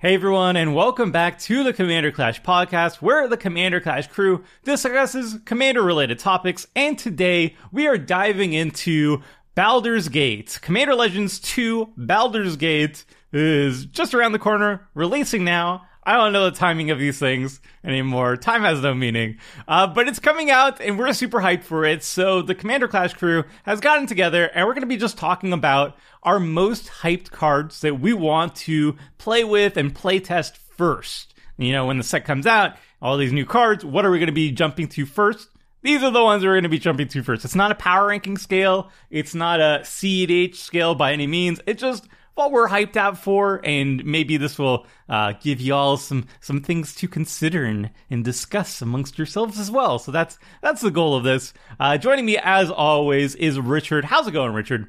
Hey everyone, and welcome back to the Commander Clash podcast, where the Commander Clash crew discusses commander related topics. And today we are diving into Baldur's Gate. Commander Legends 2 Baldur's Gate is just around the corner, releasing now. I don't know the timing of these things anymore. Time has no meaning. Uh, but it's coming out and we're super hyped for it. So the Commander Clash crew has gotten together and we're going to be just talking about our most hyped cards that we want to play with and play test first. You know, when the set comes out, all these new cards, what are we going to be jumping to first? These are the ones we're going to be jumping to first. It's not a power ranking scale. It's not a CEDH scale by any means. It's just what we're hyped out for, and maybe this will uh, give you all some some things to consider and, and discuss amongst yourselves as well. So that's that's the goal of this. Uh, joining me as always is Richard. How's it going, Richard?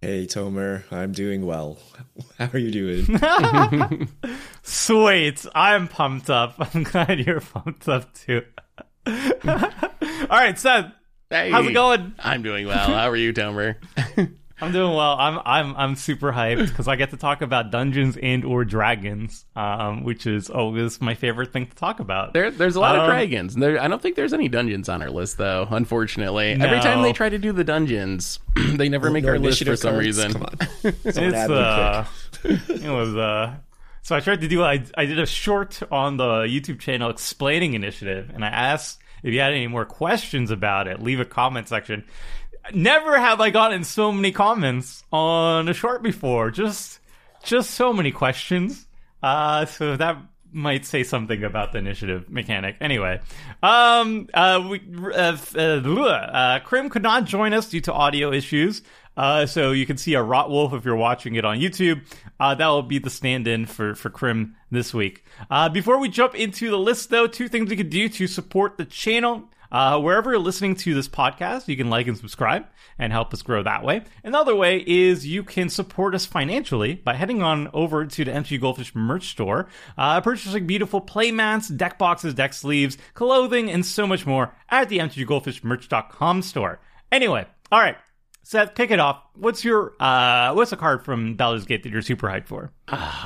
Hey Tomer, I'm doing well. How are you doing? Sweet. I'm pumped up. I'm glad you're pumped up too. All right, Seth. Hey, How's it going? I'm doing well. How are you, Tomer? I'm doing well. I'm I'm I'm super hyped because I get to talk about Dungeons and or Dragons, um, which is always my favorite thing to talk about. there, there's a lot Um, of dragons. There, I don't think there's any dungeons on our list, though. Unfortunately, every time they try to do the dungeons, they never make No our list for initiative some cards? reason. Come on. it's Someone uh, it was uh. So I tried to do I I did a short on the YouTube channel explaining initiative, and I asked if you had any more questions about it, leave a comment section. Never have I gotten so many comments on a short before. Just just so many questions. Uh, so that might say something about the initiative mechanic. Anyway, um, uh, we, uh, uh, uh, Krim could not join us due to audio issues. Uh, so you can see a Rotwolf if you're watching it on YouTube. Uh, that will be the stand-in for for Krim this week. Uh, before we jump into the list, though, two things you can do to support the channel. Uh, wherever you're listening to this podcast, you can like and subscribe and help us grow that way. Another way is you can support us financially by heading on over to the MTG Goldfish merch store, uh, purchasing beautiful playmats, deck boxes, deck sleeves, clothing, and so much more at the MTGGoldfishMerch.com store. Anyway, all right. Seth, kick it off. What's your uh what's a card from Baldur's Gate that you're super hyped for?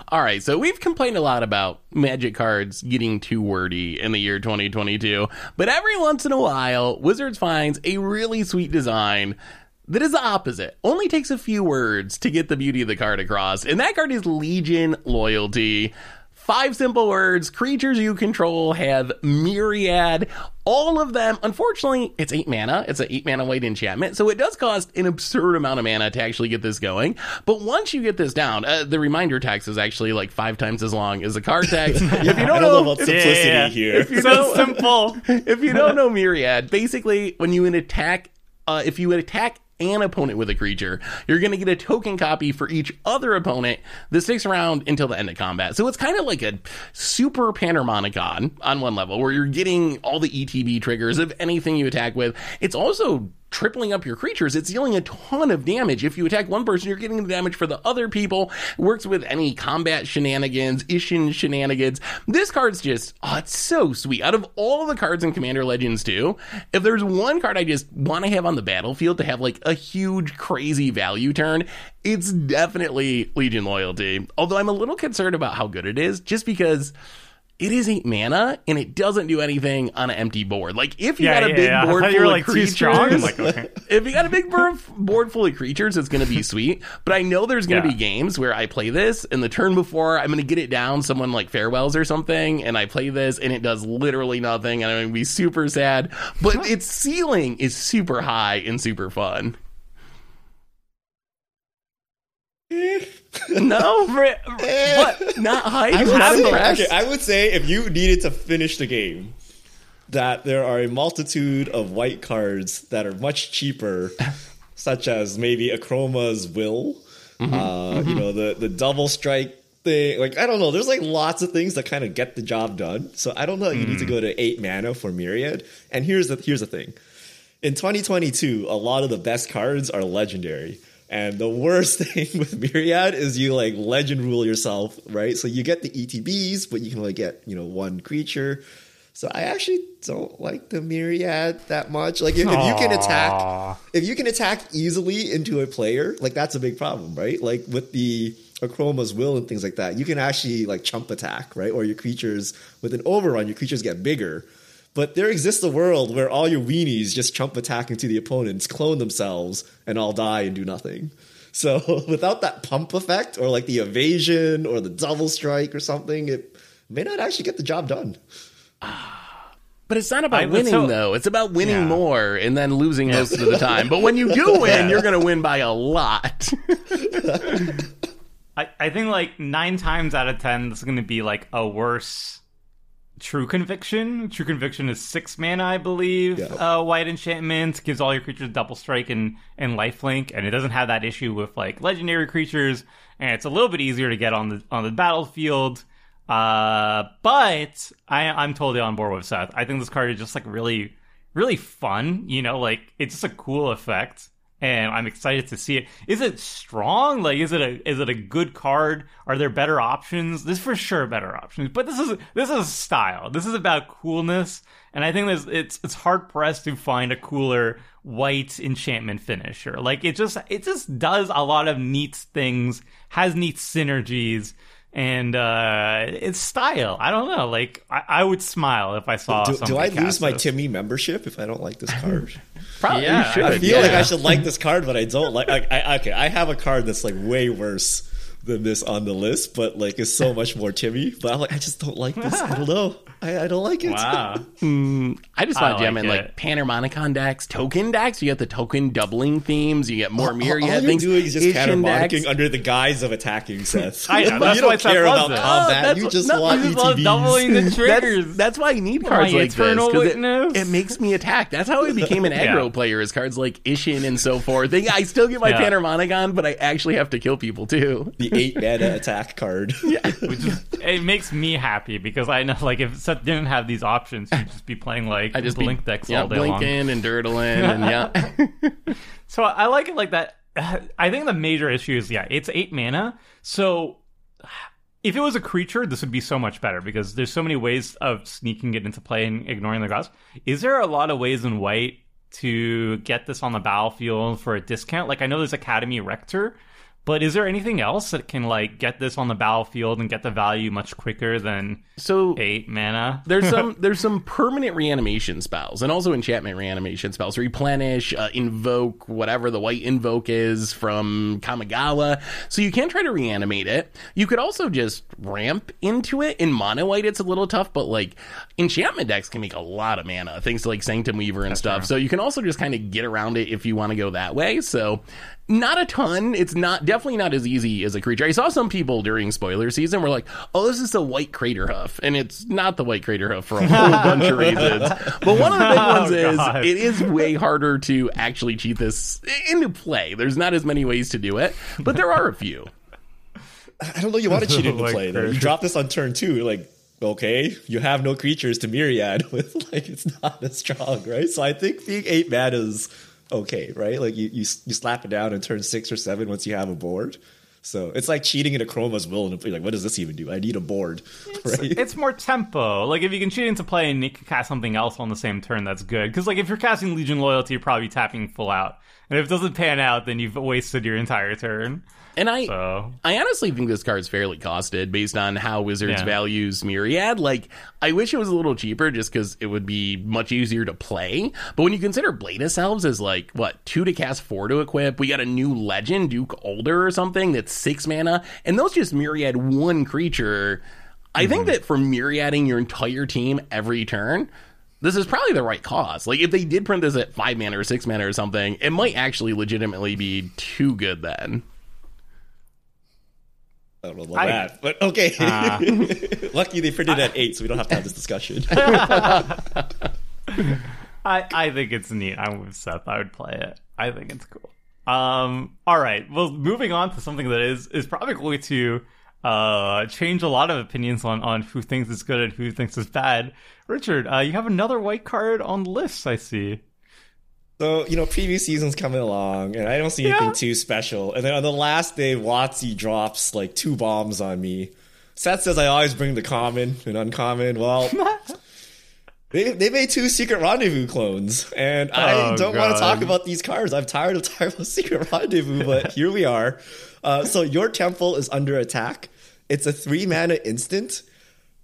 All right, so we've complained a lot about magic cards getting too wordy in the year 2022, but every once in a while, Wizards finds a really sweet design that is the opposite. Only takes a few words to get the beauty of the card across, and that card is Legion Loyalty. Five simple words. Creatures you control have myriad. All of them, unfortunately, it's eight mana. It's an eight mana white enchantment, so it does cost an absurd amount of mana to actually get this going. But once you get this down, uh, the reminder tax is actually like five times as long as the card text. if you don't don't know, simplicity Yeah. here. if you So know, simple. if you don't know myriad, basically when you attack, uh, if you attack an opponent with a creature, you're going to get a token copy for each other opponent that sticks around until the end of combat. So it's kind of like a super Panharmonicon on one level, where you're getting all the ETB triggers of anything you attack with. It's also tripling up your creatures. It's dealing a ton of damage. If you attack one person, you're getting the damage for the other people. Works with any combat shenanigans, Isshin shenanigans. This card's just, oh, it's so sweet. Out of all the cards in Commander Legends 2, if there's one card I just want to have on the battlefield to have like a huge, crazy value turn, it's definitely Legion Loyalty. Although I'm a little concerned about how good it is, just because it is eight mana and it doesn't do anything on an empty board. Like if you Yeah, got a yeah, big yeah. Board full of like creatures, like, okay. if you got a big board, board full of creatures, it's going to be sweet. But I know there's going to be games where I play this, and the turn before I'm going to get it down, someone like farewells or something, and I play this, and it does literally nothing, and I'm going to be super sad. But its ceiling is super high and super fun. No, what? Not high. I would, Not say, okay, I would say if you needed to finish the game, that there are a multitude of white cards that are much cheaper, such as maybe Akroma's Will, Mm-hmm. uh, you know, the, the double strike thing. Like, I don't know. There's like lots of things that kind of get the job done. So I don't know. You need to Mm. go to eight mana for Myriad. And here's the here's the thing. In 2022, a lot of the best cards are legendary. And the worst thing with Myriad is you like legend rule yourself, right? So you get the ETBs, but you can only get, you know, one creature. So I actually don't like the myriad that much. Like if, if you can attack, if you can attack easily into a player, like that's a big problem, right? Like with the Akroma's will and things like that, you can actually like chump attack, right? Or your creatures with an overrun, your creatures get bigger. But there exists a world where all your weenies just chump attack into the opponents, clone themselves, and all die and do nothing. So without that pump effect, or like the evasion, or the double strike, or something, it may not actually get the job done. But it's not about I- winning so- though. It's about winning Yeah. more and then losing most of the time. But when you do win, you're going to win by a lot. I, I think like nine times out of ten, this is going to be like a worse True Conviction. True Conviction is six mana, I believe. Yeah. Uh, white enchantment gives all your creatures double strike and and lifelink, and it doesn't have that issue with like legendary creatures, and it's a little bit easier to get on the on the battlefield. Uh, but I, I'm totally on board with Seth. I think this card is just like really, really fun. You know, like it's just a cool effect, and I'm excited to see it. Is it strong? Like, is it a is it a good card? Are there better options? There's for sure better options, but this is this is style. This is about coolness, and I think there's it's it's hard pressed to find a cooler white enchantment finisher. Like it just it just does a lot of neat things, has neat synergies and uh it's style i don't know like i, I would smile if i saw Do, do somebody I lose cast my this. Timmy membership if I don't like this card? Probably Yeah, you should. I feel yeah. like I should like this card, but I don't like. I, I, okay, I have a card that's like way worse than this on the list, but like it's so much more Timmy. But I'm like, I just don't like this. I don't know. I, I don't like it. wow hmm. I just I want gem like in like it. Panharmonicon decks, token decks. You get the token doubling themes. You get more all, myriad all you're doing is just Asian panharmonicking decks. under the guise of attacking Seth. I know, that's you don't care about it. combat. Oh, you just no, want you just love doubling the triggers that's why you need cards My like this eternal 'cause it, it makes me attack. That's how I became an aggro Yeah. player. Is cards like Isshin and so forth. I still get my Yeah. Panharmonicon, but I actually have to kill people too. the eight mana attack card. yeah, which is it makes me happy because i know like if seth didn't have these options you'd just be playing like I just blink be, decks yeah, all day long blinking and dirtling and yeah. So I like it like that. I think the major issue is yeah, it's eight mana. So if it was a creature, this would be so much better because there's so many ways of sneaking it into play and ignoring the cost. Is there a lot of ways in white to get this on the battlefield for a discount? Like I know there's Academy Rector, but is there anything else that can like get this on the battlefield and get the value much quicker than So eight mana? there's some there's some permanent reanimation spells and also enchantment reanimation spells. Replenish uh, invoke whatever the white invoke is from kamigawa. So you can try to reanimate it. You could also just ramp into it. In mono white it's a little tough but like enchantment decks can make a lot of mana. Things like sanctum weaver and stuff. so you can also just kind of get around it if you want to go that way. So not a ton. It's not definitely not as easy as a creature. I saw some people during spoiler season were like, "Oh, this is the white crater hoof," and it's not the white crater hoof for a whole bunch of reasons. But one of the big oh, ones is God. it is way harder to actually cheat this into play. There's not as many ways to do it, but there are a few. I don't know. You want to cheat into Like play though. You drop this on turn two, like okay, you have no creatures to myriad with. Like it's not as strong, right? So I think being eight mana is okay, right? Like you you, you slap it down and turn six or seven once you have a board. So it's like cheating into Akroma's will and like, what does this even do? I need a board, right? It's more tempo. Like if you can cheat into play and you can cast something else on the same turn, that's good. Because like if you're casting Legion Loyalty, you're probably tapping full out. And if it doesn't pan out, then you've wasted your entire turn. And I So I honestly think this card's fairly costed based on how Wizards Yeah. values Myriad. Like, I wish it was a little cheaper just because it would be much easier to play. But when you consider Blade of Selves as like, what, two to cast, four to equip, we got a new legend, Duke Ulder or something, that's six mana, and those just Myriad one creature. I think mm-hmm. that for Myriading your entire team every turn, this is probably the right cost. Like, if they did print this at five mana or six mana or something, it might actually legitimately be too good then. I don't know about I- that, but okay. Ah. Lucky they printed at eight, so we don't have to have this discussion. I, I think it's neat. I'm with Seth. I would play it. I think it's cool. Um, all right. Well, moving on to something that is is probably going to uh change a lot of opinions on on who thinks it's good and who thinks it's bad. Richard, uh, you have another white card on the list. I see. So, you know, previous season's coming along, and I don't see anything Yeah. too special. And then on the last day, Watsy drops like two bombs on me. Seth says I always bring the common and uncommon. Well, They, they made two Secret Rendezvous clones, and I Oh, don't want to talk about these cards. I'm tired of talking about Secret Rendezvous, but here we are. Uh, so your temple is under attack. It's a three mana instant.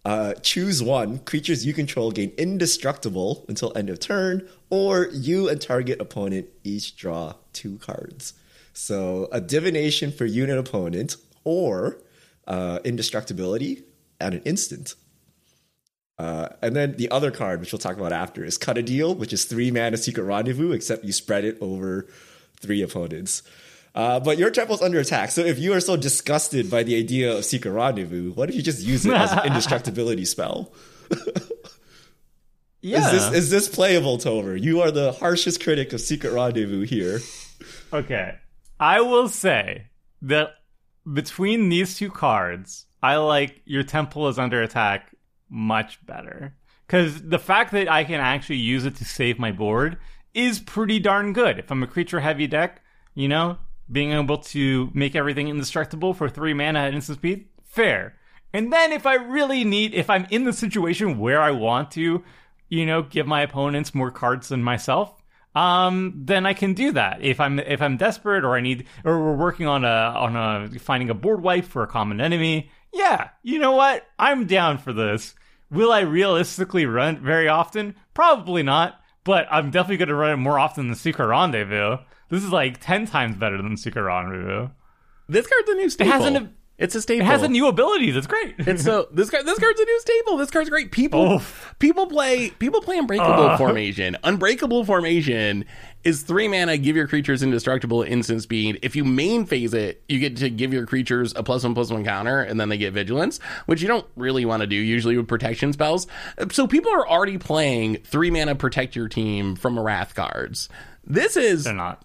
Uh, choose one. Creatures you control gain indestructible until end of turn, or you and target opponent each draw two cards. So a divination for you unit opponent, or uh, indestructibility at an instant. Uh, and then the other card, which we'll talk about after, is Cut a Deal, which is three mana Secret Rendezvous, except you spread it over three opponents. Uh, but your temple's under attack, so if you are so disgusted by the idea of Secret Rendezvous, why don't you just use it as an indestructibility spell? Yeah. Is this is this playable, Tomer? You are the harshest critic of Secret Rendezvous here. Okay. I will say that between these two cards, I like your temple is under attack much better. Because the fact that I can actually use it to save my board is pretty darn good. If I'm a creature heavy deck, you know, being able to make everything indestructible for three mana at instant speed, fair. And then if I really need, if I'm in the situation where I want to, you know, give my opponents more cards than myself, um, then I can do that. If I'm if I'm desperate or I need or we're working on a on a finding a board wipe for a common enemy, yeah, you know what? I'm down for this. Will I realistically run very often? Probably not, but I'm definitely going to run it more often than Secret Rendezvous. This is like ten times better than Secret Rendezvous. This card's a new staple. has an- it's a staple. It has a new ability. That's great. And so this card, this card's a new staple. This card's great. People, people play, people play Unbreakable Uh. Formation. Unbreakable Formation is three mana. Give your creatures indestructible instant speed. If you main phase it, you get to give your creatures a plus one plus one counter, and then they get vigilance, which you don't really want to do usually with protection spells. So people are already playing three mana protect your team from a wrath cards. This is They're not.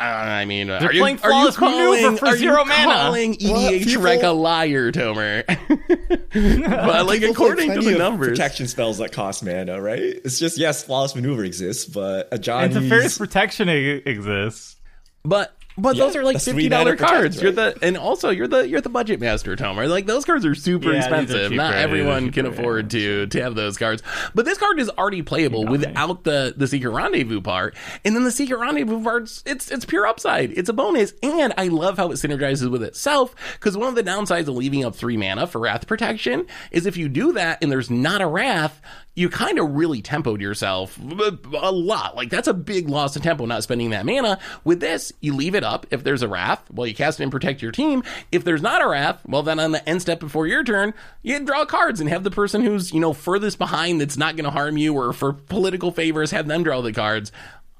Uh, I mean, are you, playing you flawless maneuver calling, for are zero you mana. calling EDH people- Rec a liar, Tomer? but like People according to the numbers, protection spells that cost mana, right? It's just yes, flawless maneuver exists, but a And Johnny's Teferi's protection exists. but but Yeah, those are like fifty dollar cards. You're the and also you're the you're the budget master, Tomer. Like those cards are super Yeah, these are expensive. Not everyone are can cheaper, afford to to have those cards. But this card is already playable without the the secret rendezvous part. And then the secret rendezvous parts, it's it's pure upside. It's a bonus, and I love how it synergizes with itself. Because one of the downsides of leaving up three mana for wrath protection is if you do that and there's not a wrath, you kind of really tempoed yourself a lot. Like that's a big loss of tempo, not spending that mana. With this, you leave it up if there's a wrath. Well, you cast it and protect your team. If there's not a wrath, well, then on the end step before your turn, you draw cards and have the person who's you know furthest behind that's not going to harm you, or for political favors, have them draw the cards.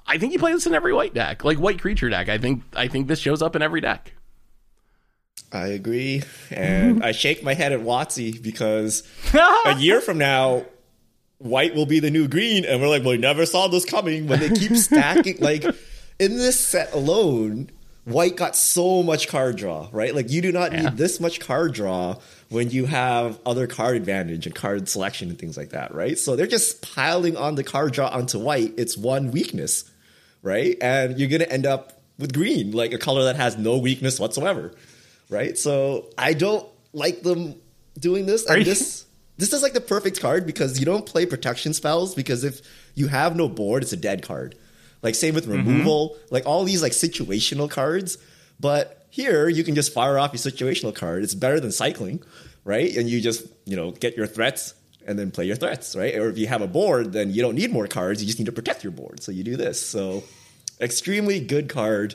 I think you play this in every white deck, like white creature deck. I think I think this shows up in every deck. I agree, and I shake my head at Watsy because a year from now, white will be the new green, and we're like, well, we never saw this coming. When they keep stacking, like in this set alone, white got so much card draw, right? Like you do not Yeah. need this much card draw when you have other card advantage and card selection and things like that, right? So they're just piling on the card draw onto white. It's one weakness, right? And you're gonna end up with green, like a color that has no weakness whatsoever, right? So I don't like them doing this. Are And you- this this is like the perfect card because you don't play protection spells because if you have no board, it's a dead card. Like same with mm-hmm. removal, like all these like situational cards. But here you can just fire off your situational card. It's better than cycling, right? And you just you know get your threats and then play your threats, right? Or if you have a board, then you don't need more cards. You just need to protect your board. So you do this. So extremely good card.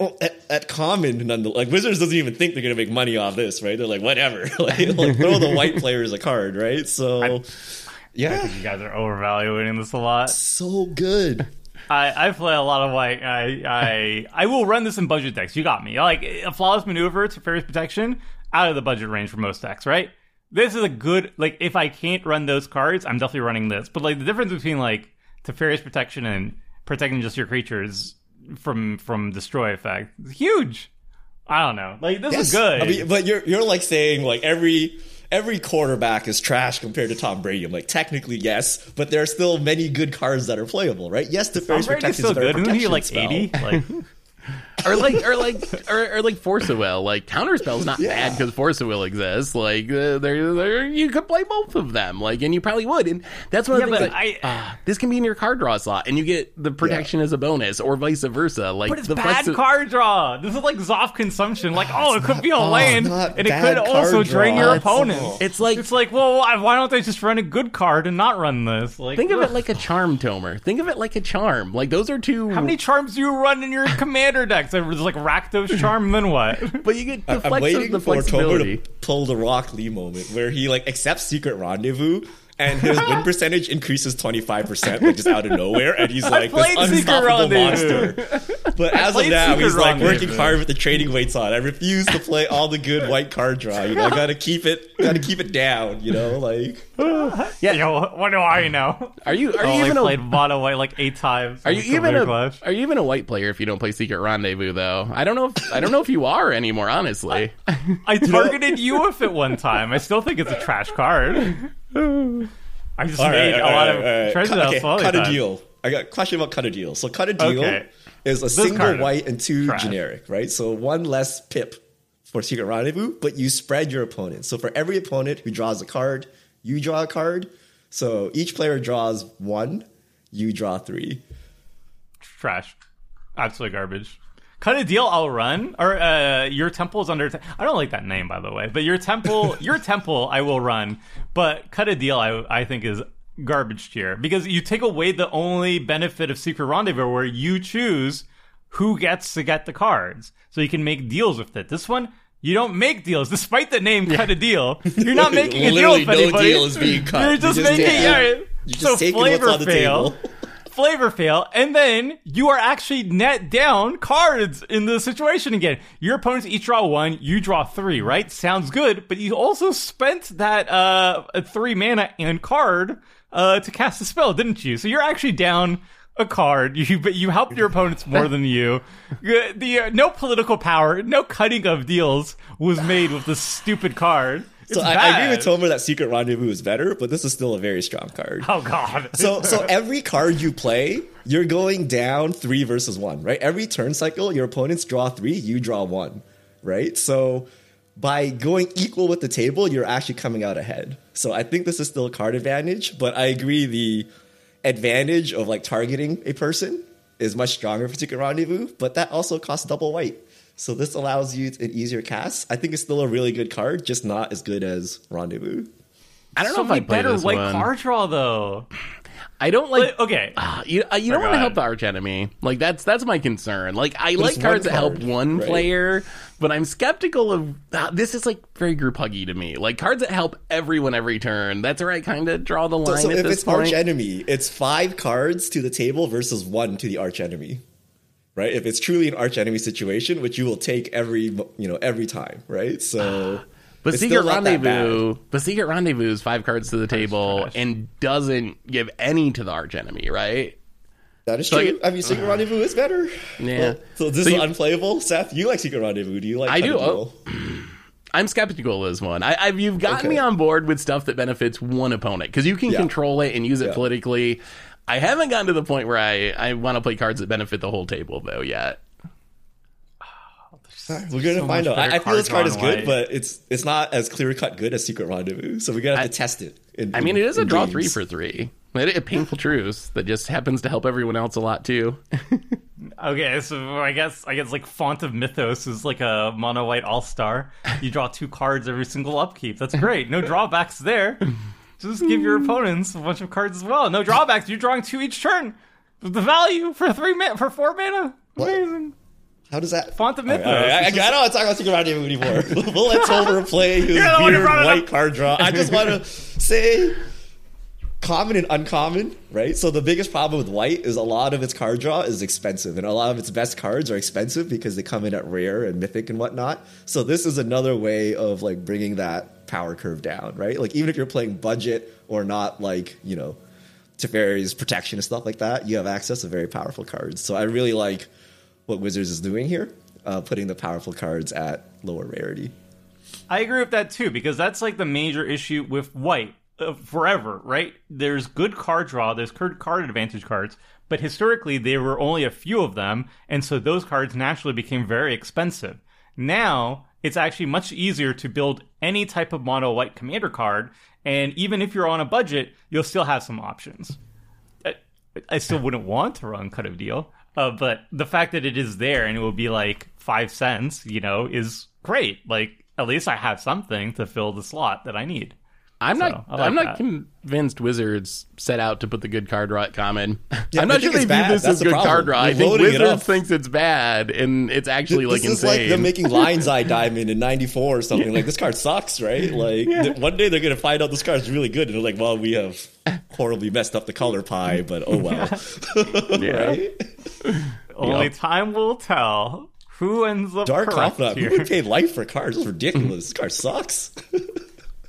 Well, at, at common, nonetheless, like Wizards doesn't even think they're gonna make money off this, right? They're like, whatever, like, like throw the white players a card, right? So, I yeah, think you guys are overvaluing this a lot. so good. I, I play a lot of white. I, I I will run this in budget decks. You got me. Like a flawless maneuver to Fairy's protection out of the budget range for most decks, right? This is a good like if I can't run those cards, I'm definitely running this. But like the difference between like Teferi's protection and protecting just your creatures from from destroy effect huge. I don't know. Like this is good. I mean, but you're you're like saying like every every quarterback is trash compared to Tom Brady. I'm like technically yes, but there are still many good cards that are playable, right? Yes, the Tom Fairy's Brady's protection is still good. Isn't he like eighty? Like or like or like or, or like force of will. Like counterspell's not Yeah. bad because force of will exists like uh, there there you could play both of them. Like and you probably would. And that's one of the Yeah, things but like, I- ah, this can be in your card draw slot and you get the protection as a bonus or vice versa. Like But it's the bad flexi- card draw. This is like Zof consumption. Like, oh, it could be a Oh, land, and it could also card drain your It's- opponent. it's like It's like, well, why why don't they just run a good card and not run this? Like, think of it like a charm tomer. Think of it like a charm. Like those are two how many charms do you run in your commander decks? There's like Rakdos charm, and then what? but you get the, I'm flex- waiting the for Tomer to pull the Rock Lee moment where he like accepts Secret Rendezvous and his win percentage increases 25% like just out of nowhere and he's like this played Secret unstoppable monster. But as of now, Secret he's like working Rendezvous. hard with the trading weights on. I refuse to play all the good white card draw. You know, I gotta keep it gotta keep it down, you know, like yeah Yo, what do I know? are you are oh, I you only even a played mono white like eight times. Are you even a Clash. Are you even a white player if you don't play Secret Rendezvous though? I don't know if I don't know if you are anymore. Honestly, I targeted you with it one time. I still think it's a trash card. I just All made right, a all lot right, of all right. treasure Cut, okay, okay, cut a deal. I got a question about cut a deal. So cut a deal Okay. is a single card is white and two trash. generic, right? So one less pip for Secret Rendezvous, but you spread your opponent. So for every opponent who draws a card, you draw a card. So each player draws one, you draw three. Trash. Absolute garbage. Cut a deal, I'll run. Or uh, your temple is under. Te- I don't like that name, by the way. But your temple, your temple, I will run. But cut a deal, I I think is garbage tier because you take away the only benefit of Secret Rendezvous, where you choose who gets to get the cards, so you can make deals with it. This one. You don't make deals, despite the name "cut a deal." You're not making a deal with no anybody. deal is being cut. You're You just, just making. yeah, you're just so flavor fail flavor fail, and then you are actually net down cards in the situation again. Your opponents each draw one, you draw three, right? Sounds good, but you also spent that uh three mana and card uh to cast a spell, didn't you? So you're actually down a card. You but you helped your opponents more than you. The, uh, no political power, no cutting of deals was made with this stupid card. It's So I, I agree with Tomer that Secret Rendezvous is better, but this is still a very strong card. Oh god. So so every card you play, you're going down three versus one, right? Every turn cycle, your opponents draw three, you draw one, right? So by going equal with the table, you're actually coming out ahead. So I think this is still a card advantage, but I agree the advantage of like targeting a person is much stronger for Secret Rendezvous, but that also costs double white. So this allows you an easier cast. I think it's still a really good card, just not as good as Rendezvous. I don't so know if I play better this white one. card draw though. I don't like. But, okay. Ah, you uh, you don't want to help the arch enemy. Like that's that's my concern. Like I like cards one that help one right? player, but I'm skeptical of ah, this. Is like very group huggy to me. Like cards that help everyone every turn. That's where I kind of draw the line so at if this it's point. arch enemy, it's five cards to the table versus one to the arch enemy, right? If it's truly an arch enemy situation, which you will take every you know every time, right? So, But it's Secret still not that Rendezvous, but Secret Rendezvous is five cards to the table and doesn't give any to the arch enemy, right? That is So true. I- I mean, Secret Rendezvous is better. Yeah. Well, so this So is you- unplayable. Seth, you like Secret Rendezvous? Do you like? I do. Deal? I'm skeptical of this one. I, I've you've gotten Okay. me on board with stuff that benefits one opponent because you can Yeah. control it and use it Yeah. politically. I haven't gotten to the point where I, I want to play cards that benefit the whole table though yet. We're gonna so find out. I, I feel this card is good, white. but it's it's not as clear cut good as Secret Rendezvous. So we're gonna have I- to test it. in- I mean, it is a draw games. three for three. It, a painful truth that just happens to help everyone else a lot too. Okay, so I guess I guess like Font of Mythos is like a mono white all star. You draw two cards every single upkeep. That's great. No drawbacks there. Just give your opponents a bunch of cards as well. No drawbacks. You're drawing two each turn. The value for three mana for four mana. Amazing. How does that? Font of All right, Mythos. all right, I, I It's just- don't want to talk about Secret Rendezvous anymore. we'll let Tomer play his You're the one who weird brought it white card draw. I just want to say common and uncommon, right? So the biggest problem with white is a lot of its card draw is expensive, and a lot of its best cards are expensive because they come in at rare and mythic and whatnot. So this is another way of like bringing that power curve down, right? Like even if you're playing budget or not, like you know. Teferi's protection and stuff like that, you have access to very powerful cards. So I really like what Wizards is doing here, uh, putting the powerful cards at lower rarity. I agree with that too because that's like the major issue with white. uh, forever, right? There's good card draw, there's card advantage cards, but historically there were only a few of them, and so those cards naturally became very expensive. Now it's actually much easier to build any type of mono white commander card, and even if you're on a budget, you'll still have some options. I, I still wouldn't want to run cut of deal, uh, but the fact that it is there and it will be like five cents, you know, is great. Like at least I have something to fill the slot that I need. I'm So, not. I like I'm not that. convinced Wizards set out to put the good card draw at common. Yeah, I'm not sure they view bad. this That's as the good problem. card draw. I You're think loading it Wizards up. thinks it's bad, and it's actually like this is insane. like them making Lion's Eye Diamond in '94 or something. Like this card sucks, right? Like th- one day they're gonna find out this card's really good, and they're like, "Well, we have horribly messed up the color pie, but oh well." right? Only Yeah. time will tell who ends up Dark correct Confidant. Who would pay life for cards? This is ridiculous. this card sucks.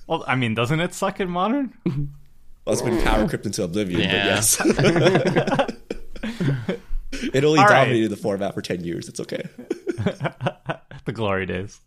Well, I mean, doesn't it suck in modern? well, it's been power crypt into oblivion, Yeah. but yes. it only All right. dominated the format for ten years. It's okay. the glory days.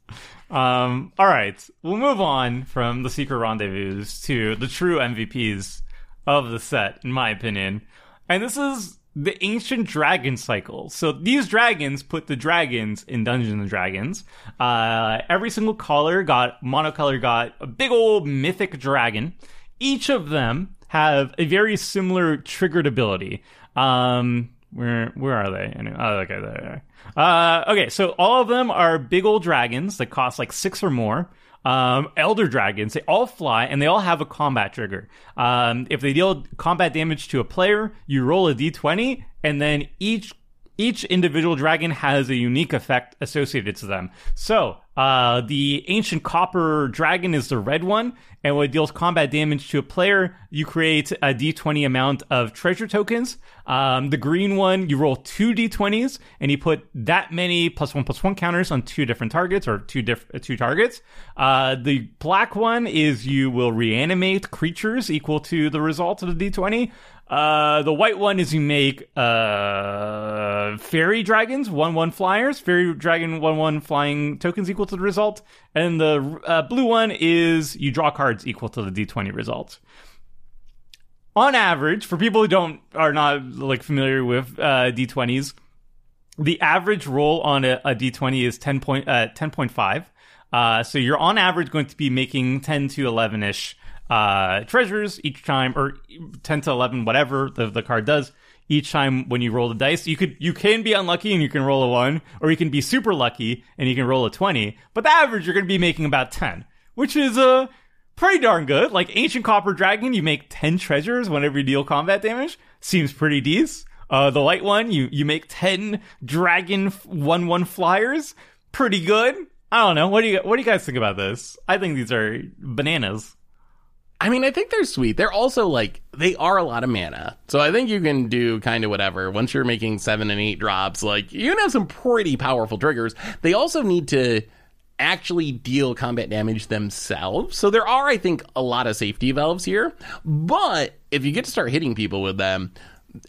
Um, all right, we'll move on from the secret rendezvous to the true MVPs of the set, in my opinion. And this is the ancient dragon cycle. So these dragons put the dragons in Dungeons and Dragons. Uh, every single color got monocolor got a big old mythic dragon. Each of them have a very similar triggered ability. Um, where where are they? Anyway, Oh, okay, there. Uh, okay, so all of them are big old dragons that cost like six or more. Um, elder dragons, they all fly and they all have a combat trigger. Um, if they deal combat damage to a player, you roll a d20, and then each each individual dragon has a unique effect associated to them. So, uh, the ancient copper dragon is the red one, and when it deals combat damage to a player, you create a d20 amount of treasure tokens. Um, the green one, you roll two d20s, and you put that many plus one plus one counters on two different targets or two diff- uh, two targets. Uh, the black one is you will reanimate creatures equal to the result of the d20. Uh, the white one is you make uh fairy dragons one one flyers, fairy dragon one one flying tokens equal to the result, and the uh, blue one is you draw cards equal to the d twenty result. On average, for people who don't are not like familiar with uh, d twenties, the average roll on a, a d20 is 10 point, uh, 10.5. Uh, so you're on average going to be making 10 to 11 ish uh, treasures each time, or 10 to 11, whatever the, the card does each time when you roll the dice. You could you can be unlucky and you can roll a one, or you can be super lucky and you can roll a 20. But the average you're going to be making about 10, which is uh, pretty darn good. Like ancient copper dragon, you make 10 treasures whenever you deal combat damage. Seems pretty decent. Uh, the light one, you you make 10 dragon one one flyers. Pretty good. I don't know. What do you what do you guys think about this? I think these are bananas. I mean, I think they're sweet. They're also like they are a lot of mana, so I think you can do kind of whatever. Once you're making seven and eight drops, like you can have some pretty powerful triggers. They also need to actually deal combat damage themselves. So there are, I think, a lot of safety valves here. But if you get to start hitting people with them,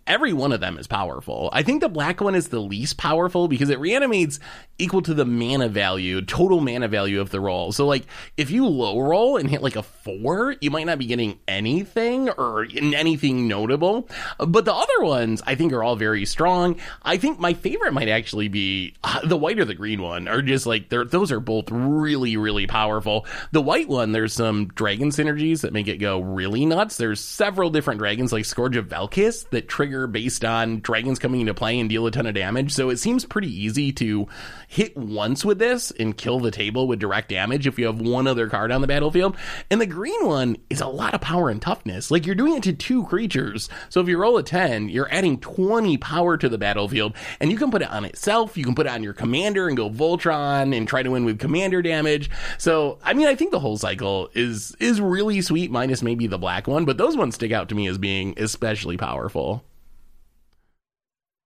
every one of them is powerful. I think the black one is the least powerful because it reanimates equal to the mana value, total mana value of the roll. So like if you low roll and hit like a 4, you might not be getting anything or anything notable. But the other ones I think are all very strong. I think my favorite might actually be uh, the white or the green one are just like those are both really really powerful. The white one there's some dragon synergies that make it go really nuts. There's several different dragons like Scourge of Valkas that trigger based on dragons coming into play and deal a ton of damage. So it seems pretty easy to hit once with this and kill the table with direct damage if you have one other card on the battlefield. And the green one is a lot of power and toughness. Like you're doing it to two creatures. So if you roll a 10, you're adding 20 power to the battlefield and you can put it on itself. You can put it on your commander and go Voltron and try to win with commander damage. So, I mean, I think the whole cycle is, is really sweet minus maybe the black one, but those ones stick out to me as being especially powerful.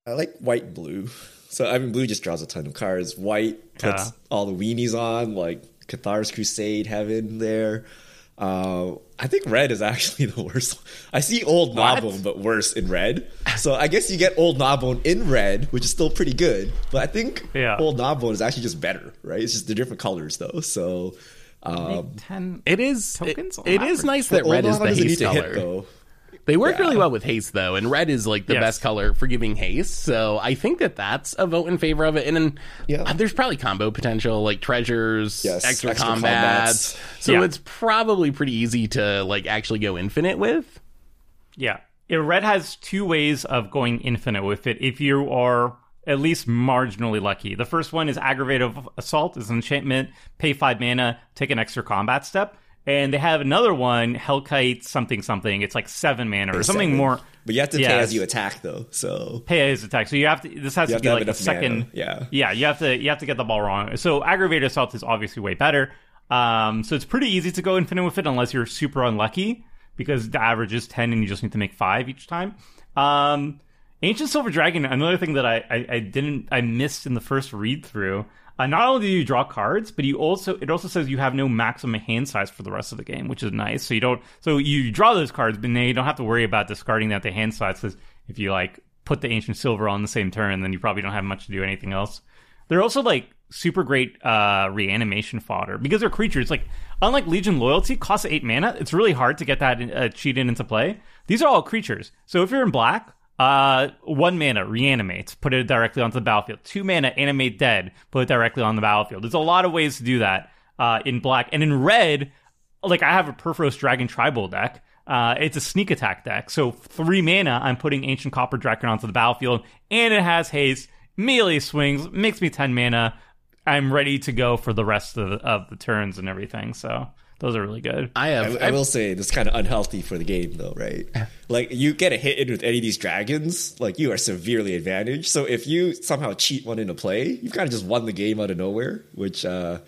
I like white and blue. So I mean, blue just draws a ton of cards. White puts Yeah. all the weenies on, like Cathar's Crusade Heaven there. Uh, I think red is actually the worst. I see old What? Gnawbone, but worse in red. So I guess you get old Gnawbone in red, which is still pretty good. But I think Yeah. old Gnawbone is actually just better, right? It's just the different colors though. So Um, Ten. it is tokens. it, it is nice that red is how the does it need haste to hit, color. though? They work Yeah. really well with haste though, and red is like the Yes. best color for giving haste. So I think that that's a vote in favor of it. And then Yeah. uh, there's probably combo potential, like treasures, Yes, extra, extra combats. combats. So Yeah. it's probably pretty easy to like actually go infinite with. Yeah. It, red has two ways of going infinite with it if you are at least marginally lucky. The first one is Aggravated Assault, is an enchantment, pay five mana, take an extra combat step. And they have another one, Hellkite something something. It's like seven mana or something seven. more. But you have to pay Yes. as you attack, though. So Pay as attack. So you have to. This has You to be to like a second. mana, yeah. Yeah. You have to. You have to get the ball wrong. So aggravated assault is obviously way better. Um. So it's pretty easy to go infinite with it unless you're super unlucky because the average is ten and you just need to make five each time. Um. Ancient Silver Dragon. Another thing that I I, I didn't I missed in the first read through. Uh, not only do you draw cards, but you also it also says you have no maximum hand size for the rest of the game, which is nice. So you don't so you draw those cards, but now you don't have to worry about discarding that the hand size because if you like put the ancient silver on the same turn, then you probably don't have much to do anything else. They're also like super great uh, reanimation fodder because they're creatures. Like unlike Legion Loyalty, costs eight mana. It's really hard to get that uh, cheated into play. These are all creatures. So if you're in black, uh, one mana, reanimate, put it directly onto the battlefield. Two mana, animate dead, put it directly on the battlefield. There's a lot of ways to do that uh, in black. And in red, like I have a Purphoros Dragon Tribal deck. Uh, it's a sneak attack deck. So three mana, I'm putting Ancient Copper Dragon onto the battlefield, and it has haste, melee swings, makes me 10 mana. I'm ready to go for the rest of of the turns and everything. So those are really good. I I, have. I will say this is kind of unhealthy for the game, though, right? Like you get a hit in with any of these dragons, like you are severely advantaged. So if you somehow cheat one into play, you've kind of just won the game out of nowhere. Which uh,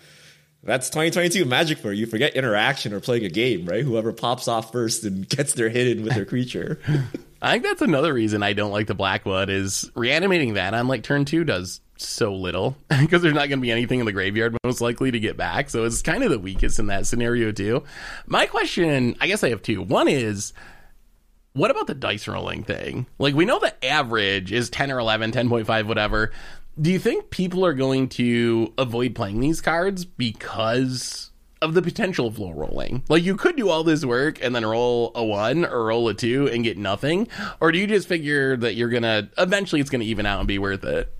that's 2022 Magic for you. Forget interaction or playing a game, right? Whoever pops off first and gets their hit in with their creature. I think that's another reason I don't like the Blackwood is reanimating that on like turn two does so little because there's not going to be anything in the graveyard most likely to get back. So it's kind of the weakest in that scenario too. My question, I guess I have two. One is, what about the dice rolling thing? Like we know the average is 10 or 11, 10.5, whatever. Do you think people are going to avoid playing these cards because of the potential of low rolling? Like you could do all this work and then roll a one or roll a two and get nothing, or do you just figure that you're gonna eventually it's gonna even out and be worth it?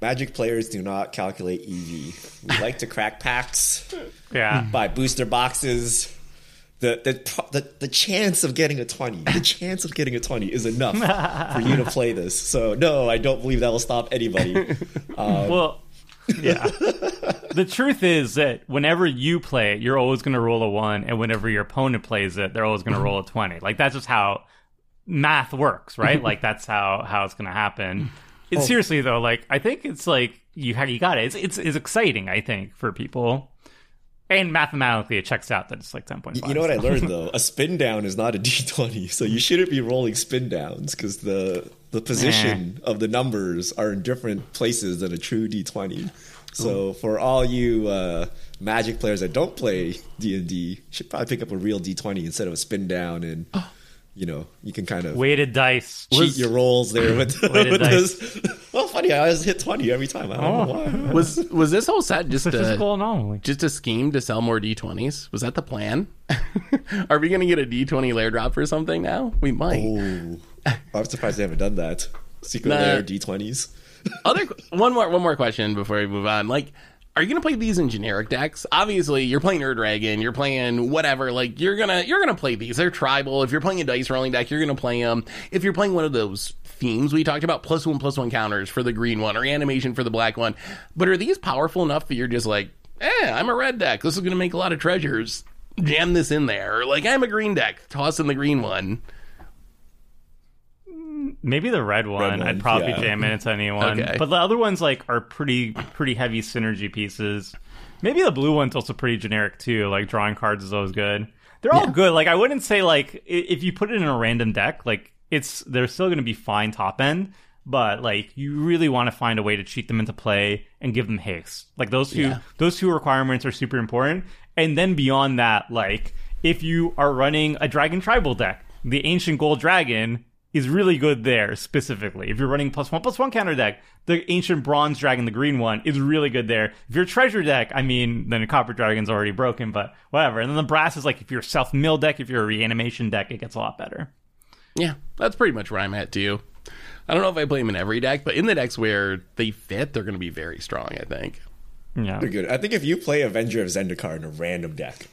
Magic players do not calculate EV. We like to crack packs. Yeah. Mm-hmm. buy booster boxes. The, the the the chance of getting a twenty, the chance of getting a twenty is enough for you to play this. So no, I don't believe that will stop anybody. Um, well, yeah. the truth is that whenever you play it, you're always going to roll a one, and whenever your opponent plays it, they're always going to roll a twenty. Like that's just how math works, right? like that's how how it's going to happen. It's, Seriously though, like I think it's like you you got it. It's, it's it's exciting. I think for people, and mathematically it checks out that it's like ten point five. You know what I learned though? A spin down is not a D twenty, so you shouldn't be rolling spin downs because the the position of the numbers are in different places than a true D twenty. So for all you uh, Magic players that don't play D and D, should probably pick up a real D twenty instead of a spin down, and you know you can kind of Weighted dice. cheat your rolls there with, with this. Well, funny, I always hit twenty every time. I don't know oh. why. Was was this whole set just a a, physical anomaly. just a scheme to sell more D20s? Was that the plan? Are we going to get a D20 layer drop for something now? We might. Ooh, I'm surprised they haven't done that. Secret Nah. layer D twenties. Other one more one more question before we move on. Like, are you gonna play these in generic decks? Obviously, you're playing Ur Dragon, you're playing whatever. Like, you're gonna you're gonna play these. They're tribal. If you're playing a dice rolling deck, you're gonna play them. If you're playing one of those themes we talked about, plus one plus one counters for the green one or animation for the black one. But are these powerful enough that you're just like, eh, I'm a red deck. This is gonna make a lot of treasures. Jam this in there. Or like, I'm a green deck. Toss in the green one. Maybe the red one. one, I'd probably yeah. jam it into anyone. Okay. But the other ones like are pretty pretty heavy synergy pieces. Maybe the blue one's also pretty generic too. Like drawing cards is always good. They're all good. Like I wouldn't say like if you put it in a random deck, like it's they're still going to be fine top end. But like you really want to find a way to cheat them into play and give them haste. Like those two Yeah. those two requirements are super important. And then beyond that, like if you are running a dragon tribal deck, the ancient gold dragon is really good there specifically. If you're running plus one plus one counter deck, the ancient bronze dragon, the green one, is really good there. If you're treasure deck, I mean, then a copper dragon's already broken, but whatever. And then the brass is like if you're self mill deck, if you're a reanimation deck, it gets a lot better. Yeah, that's pretty much where I'm at too. I don't know if I play them in every deck, but in the decks where they fit, they're going to be very strong. I think. Yeah, They're good. I think if you play Avenger of Zendikar in a random deck,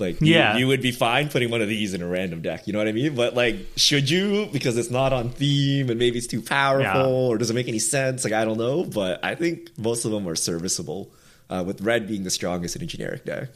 like you, Yeah. you would be fine putting one of these in a random deck. You know what I mean? But like, should you? Because it's not on theme and maybe it's too powerful Yeah. or doesn't make any sense. Like I don't know, but I think most of them are serviceable. Uh, with red being the strongest in a generic deck.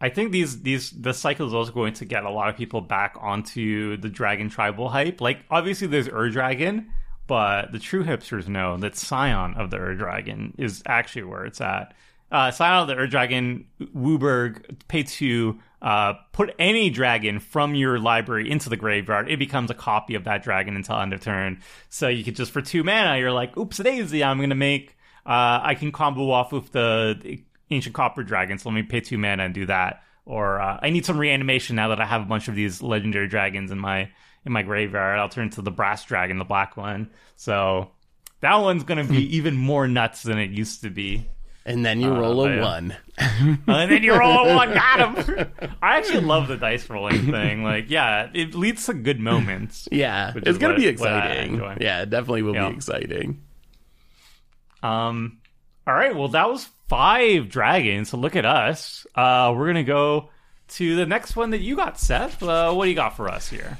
I think these these the cycle is also going to get a lot of people back onto the dragon tribal hype. Like obviously there's Ur Dragon, but the true hipsters know that Scion of the Ur Dragon is actually where it's at. Uh, of the Ur Dragon, Wooburg, pay to uh, put any dragon from your library into the graveyard. It becomes a copy of that dragon until end of turn. So you could just for two mana, you're like, oops, daisy, I'm gonna make. Uh, I can combo off with the, the ancient copper dragon, so let me pay two mana and do that. Or uh, I need some reanimation now that I have a bunch of these legendary dragons in my in my graveyard. I'll turn to the brass dragon, the black one. So that one's gonna be even more nuts than it used to be. And then you roll a yeah. one. and then you roll a one, got him. I actually love the dice rolling thing. Like, yeah, it leads to good moments. Yeah, it's gonna what- be exciting. Yeah, it definitely will Yeah. be exciting. Um, all right, well, that was five dragons. So look at us. Uh, we're gonna go to the next one that you got, Seth. Uh, what do you got for us here?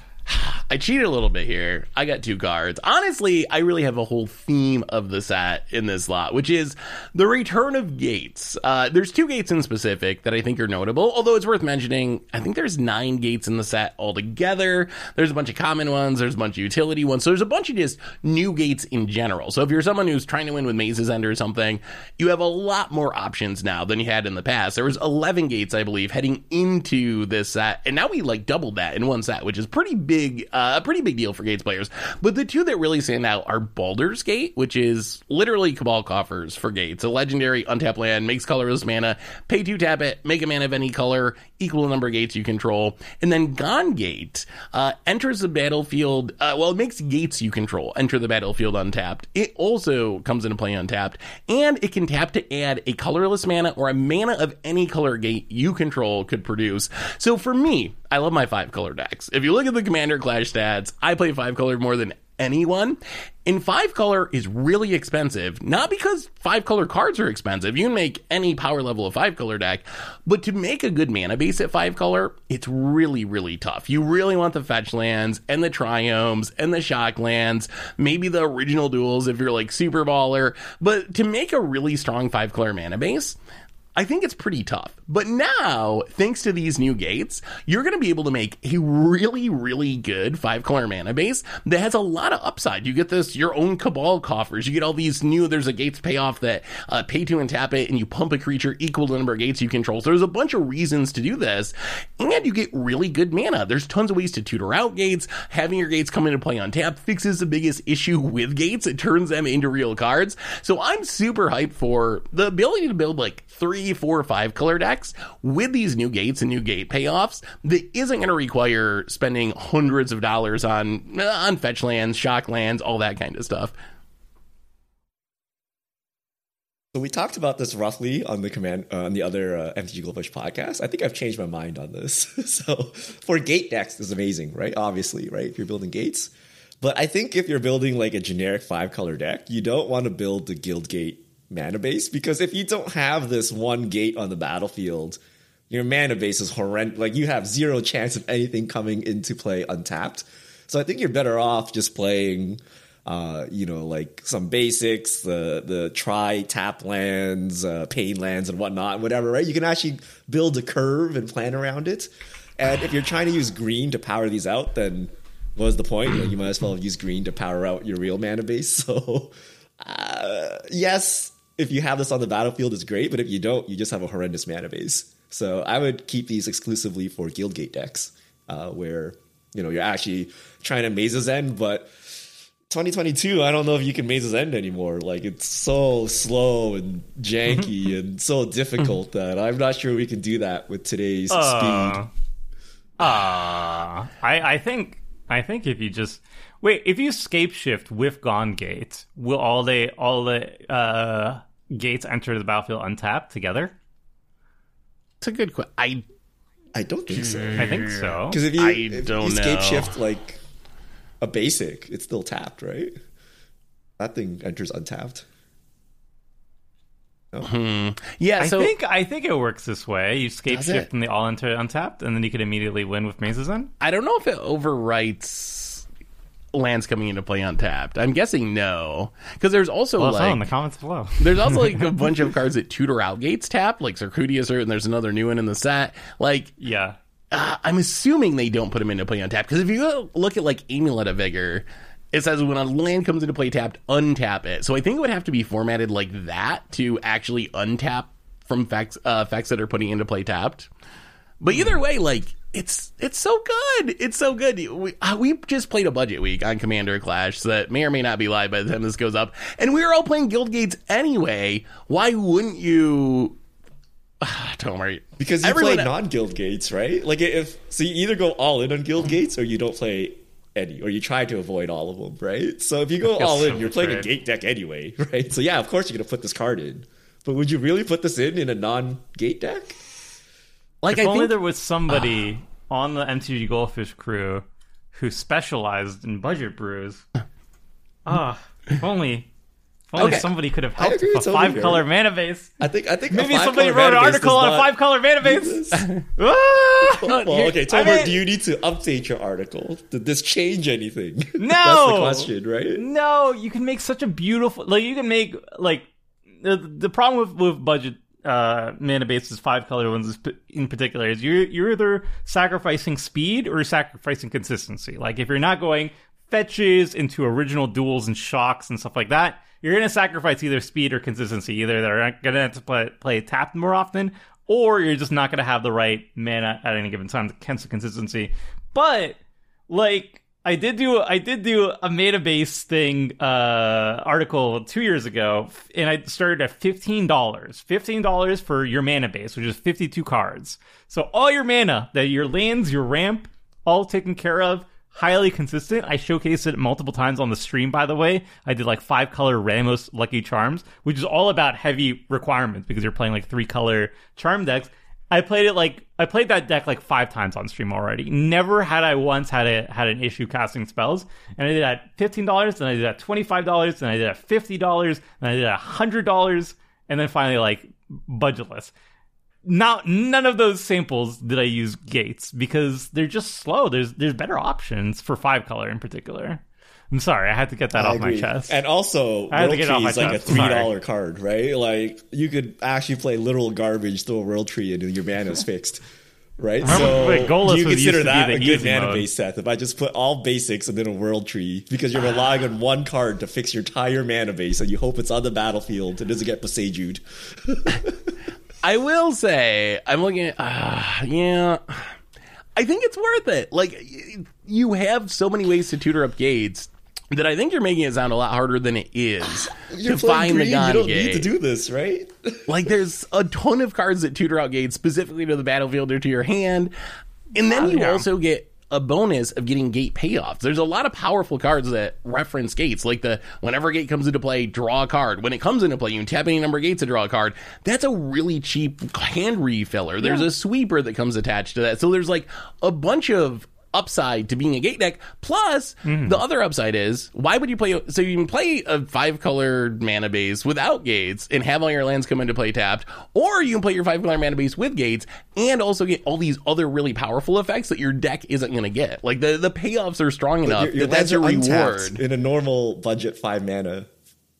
I cheated a little bit here. I got two cards. Honestly, I really have a whole theme of the set in this lot, which is the return of gates. Uh, there's two gates in specific that I think are notable, although it's worth mentioning. I think there's nine gates in the set altogether. There's a bunch of common ones, there's a bunch of utility ones, so there's a bunch of just new gates in general. So if you're someone who's trying to win with Maze's End or something, you have a lot more options now than you had in the past. There was 11 gates, I believe, heading into this set, and now we like doubled that in one set, which is pretty big, uh, a pretty big deal for Gates players. But the two that really stand out are Baldur's Gate, which is literally Cabal coffers for Gates, a legendary untapped land, makes colorless mana, pay two tap it, make a mana of any color, equal number of gates you control, and then Gond Gate uh, enters the battlefield. Uh, well, it makes gates you control enter the battlefield untapped. It also comes into play untapped, and it can tap to add a colorless mana or a mana of any color gate you control could produce. So for me, I love my five color decks. If you look at the Commander Clash stats, I play five color more than anyone. And five color is really expensive, not because five color cards are expensive. You can make any power level of five color deck, but to make a good mana base at five color, it's really, really tough. You really want the fetch lands and the triomes and the shock lands, maybe the original duels if you're like super baller. But to make a really strong five color mana base, I think it's pretty tough. But now, thanks to these new gates, you're going to be able to make a really, really good five color mana base that has a lot of upside. You get this, your own cabal coffers. You get all these new, there's a gates payoff that uh, pay to and tap it, and you pump a creature equal to the number of gates you control. So there's a bunch of reasons to do this. And you get really good mana. There's tons of ways to tutor out gates. Having your gates come into play on tap fixes the biggest issue with gates. It turns them into real cards. So I'm super hyped for the ability to build like three, four, five color decks with these new gates and new gate payoffs that isn't going to require spending hundreds of dollars on on fetch lands, shock lands, all that kind of stuff. So we talked about this roughly on the command uh, on the other uh, MTG Goldfish podcast. I think I've changed my mind on this. so for gate decks is amazing, right? Obviously, right? If you're building gates, but I think if you're building like a generic five color deck, you don't want to build the guild gate mana base because if you don't have this one gate on the battlefield, your mana base is horrendous. Like you have zero chance of anything coming into play untapped. So I think you're better off just playing uh, you know, like some basics, the the tri-tap lands, uh, pain lands, and whatnot, whatever. Right? You can actually build a curve and plan around it. And if you're trying to use green to power these out, then what is the point? You, you might as well use green to power out your real mana base. So, uh, yes, if you have this on the battlefield, it's great. But if you don't, you just have a horrendous mana base. So I would keep these exclusively for Guildgate decks, uh, where you know you're actually trying to Maze's End, but 2022, I don't know if you can Maze's End anymore. Like it's so slow and janky and so difficult that I'm not sure we can do that with today's speed. Uh, uh, I, I think I think if you just wait, if you Scapeshift with Gond Gate, will all the all the uh, gates enter the battlefield untapped together? It's a good question. I I don't think so. I think so. Because if you I if don't you escape know. shift like a basic, it's still tapped, right? That thing enters untapped. Oh. Hmm. yeah. I So think I think it works this way. You scape Does shift it? and they all enter untapped, and then you can immediately win with Maze's End. I don't know if it overwrites lands coming into play untapped. I'm guessing no, because there's also Well, like, in the comments below. there's also like a bunch of cards that tutor out gates tap, like Circuitous, or and there's another new one in the set. Like yeah, uh, I'm assuming they don't put them into play untapped because if you look at like Amulet of Vigor, it says when a land comes into play tapped, untap it. So I think it would have to be formatted like that to actually untap from effects, uh, effects that are putting into play tapped. But either way, like it's it's so good. It's so good. We uh, we just played a budget week on Commander Clash so that may or may not be live by the time this goes up, and we were all playing Guild Gates anyway. Why wouldn't you? Don't worry, Because you Everyone- play non-guild gates, right? Like if so, you either go all in on guild gates or you don't play any, or you try to avoid all of them, right? So if you go all in, so you're playing a gate deck anyway, right? So yeah, of course you're gonna put this card in. But would you really put this in in a non-gate deck? Like if I only think there was somebody on the MTG Goldfish crew who specialized in budget brews. Ah, if only, if only Okay. somebody could have helped with a five color mana base. I think I think Maybe somebody wrote an article on a five color mana base. Ah! Well, Here- okay, I Tomer, mean- do you need to update your article? Did this change anything? No, That's the question, right? No, you can make such a beautiful like you can make like the the problem with with budget uh mana bases five color ones in particular is you're you're either sacrificing speed or sacrificing consistency. Like if you're not going fetches into original duels and shocks and stuff like that, you're gonna sacrifice either speed or consistency. Either they're gonna have to play, play tapped more often, or you're just not gonna have the right mana at any given time to cancel consistency. But like I did do I did do a meta base thing uh article two years ago and I started at fifteen dollars. Fifteen dollars for your mana base, which is fifty two cards. So all your mana, that your lands, your ramp, all taken care of, highly consistent. I showcased it multiple times on the stream, by the way. I did like five color Ramos Lucky Charms, which is all about heavy requirements because you're playing like three color charm decks. I played it like I played that deck like five times on stream already. Never had I once had a had an issue casting spells. And I did at fifteen dollars, then I did at twenty five dollars, then I did at fifty dollars, then I did at hundred dollars, and then finally like budgetless. Now none of those samples did I use gates because they're just slow. There's there's better options for five color in particular. I'm sorry, I had to get that I off my chest. And also, I had to World get it off Tree my is like a three dollar card, right? Like you could actually play literal garbage, throw a World Tree in, and your mana is fixed. Right, so when Golos do you consider used to be that a good mana mode? base set? If I just put all basics and then a World Tree, because you're relying on one card to fix your entire mana base, and you hope it's on the battlefield and doesn't get Besaju'd. I will say, I'm looking at, uh, yeah, I think it's worth it. Like, you have so many ways to tutor up gates that I think you're making it sound a lot harder than it is You're to find green, the Gone You don't need to do this, right? like, there's a ton of cards that tutor out gates specifically to the battlefield or to your hand. And then you yeah. also get a bonus of getting gate payoffs. There's a lot of powerful cards that reference gates, like the whenever a gate comes into play, draw a card. When it comes into play, you can tap any number of gates to draw a card. That's a really cheap hand refiller. There's a sweeper that comes attached to that. So there's like a bunch of upside to being a gate deck. Plus, Mm-hmm. the other upside is why would you play? So you can play a five color mana base without gates and have all your lands come into play tapped, or you can play your five color mana base with gates and also get all these other really powerful effects that your deck isn't going to get. Like the the payoffs are strong enough your, your that that's lands your are reward. untapped in a normal budget five mana,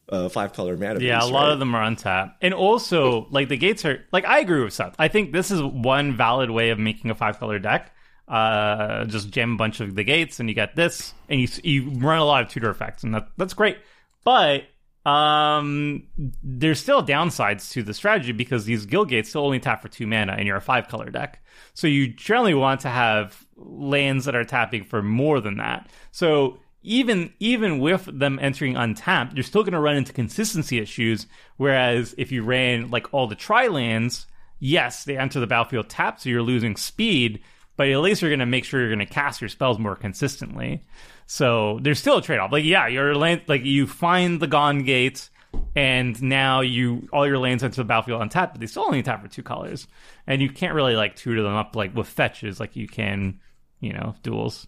uh, five color mana. Base. Yeah, base, a lot right? of them are untapped. And also, like the gates are like I agree with Seth. I think this is one valid way of making a five color deck. Uh, just jam a bunch of the gates, and you get this, and you you run a lot of tutor effects, and that that's great. But um, there's still downsides to the strategy because these guild gates still only tap for two mana, and you're a five color deck. So you generally want to have lands that are tapping for more than that. So even even with them entering untapped, you're still going to run into consistency issues. Whereas if you ran like all the tri lands, yes, they enter the battlefield tapped, so you're losing speed. But at least you're going to make sure you're going to cast your spells more consistently. So there's still a trade off. Like, yeah, your land, like you find the Gond Gate, and now you all your lands enter the battlefield untapped, but they still only tap for two colors, and you can't really like tutor them up like with fetches like you can, you know, duels.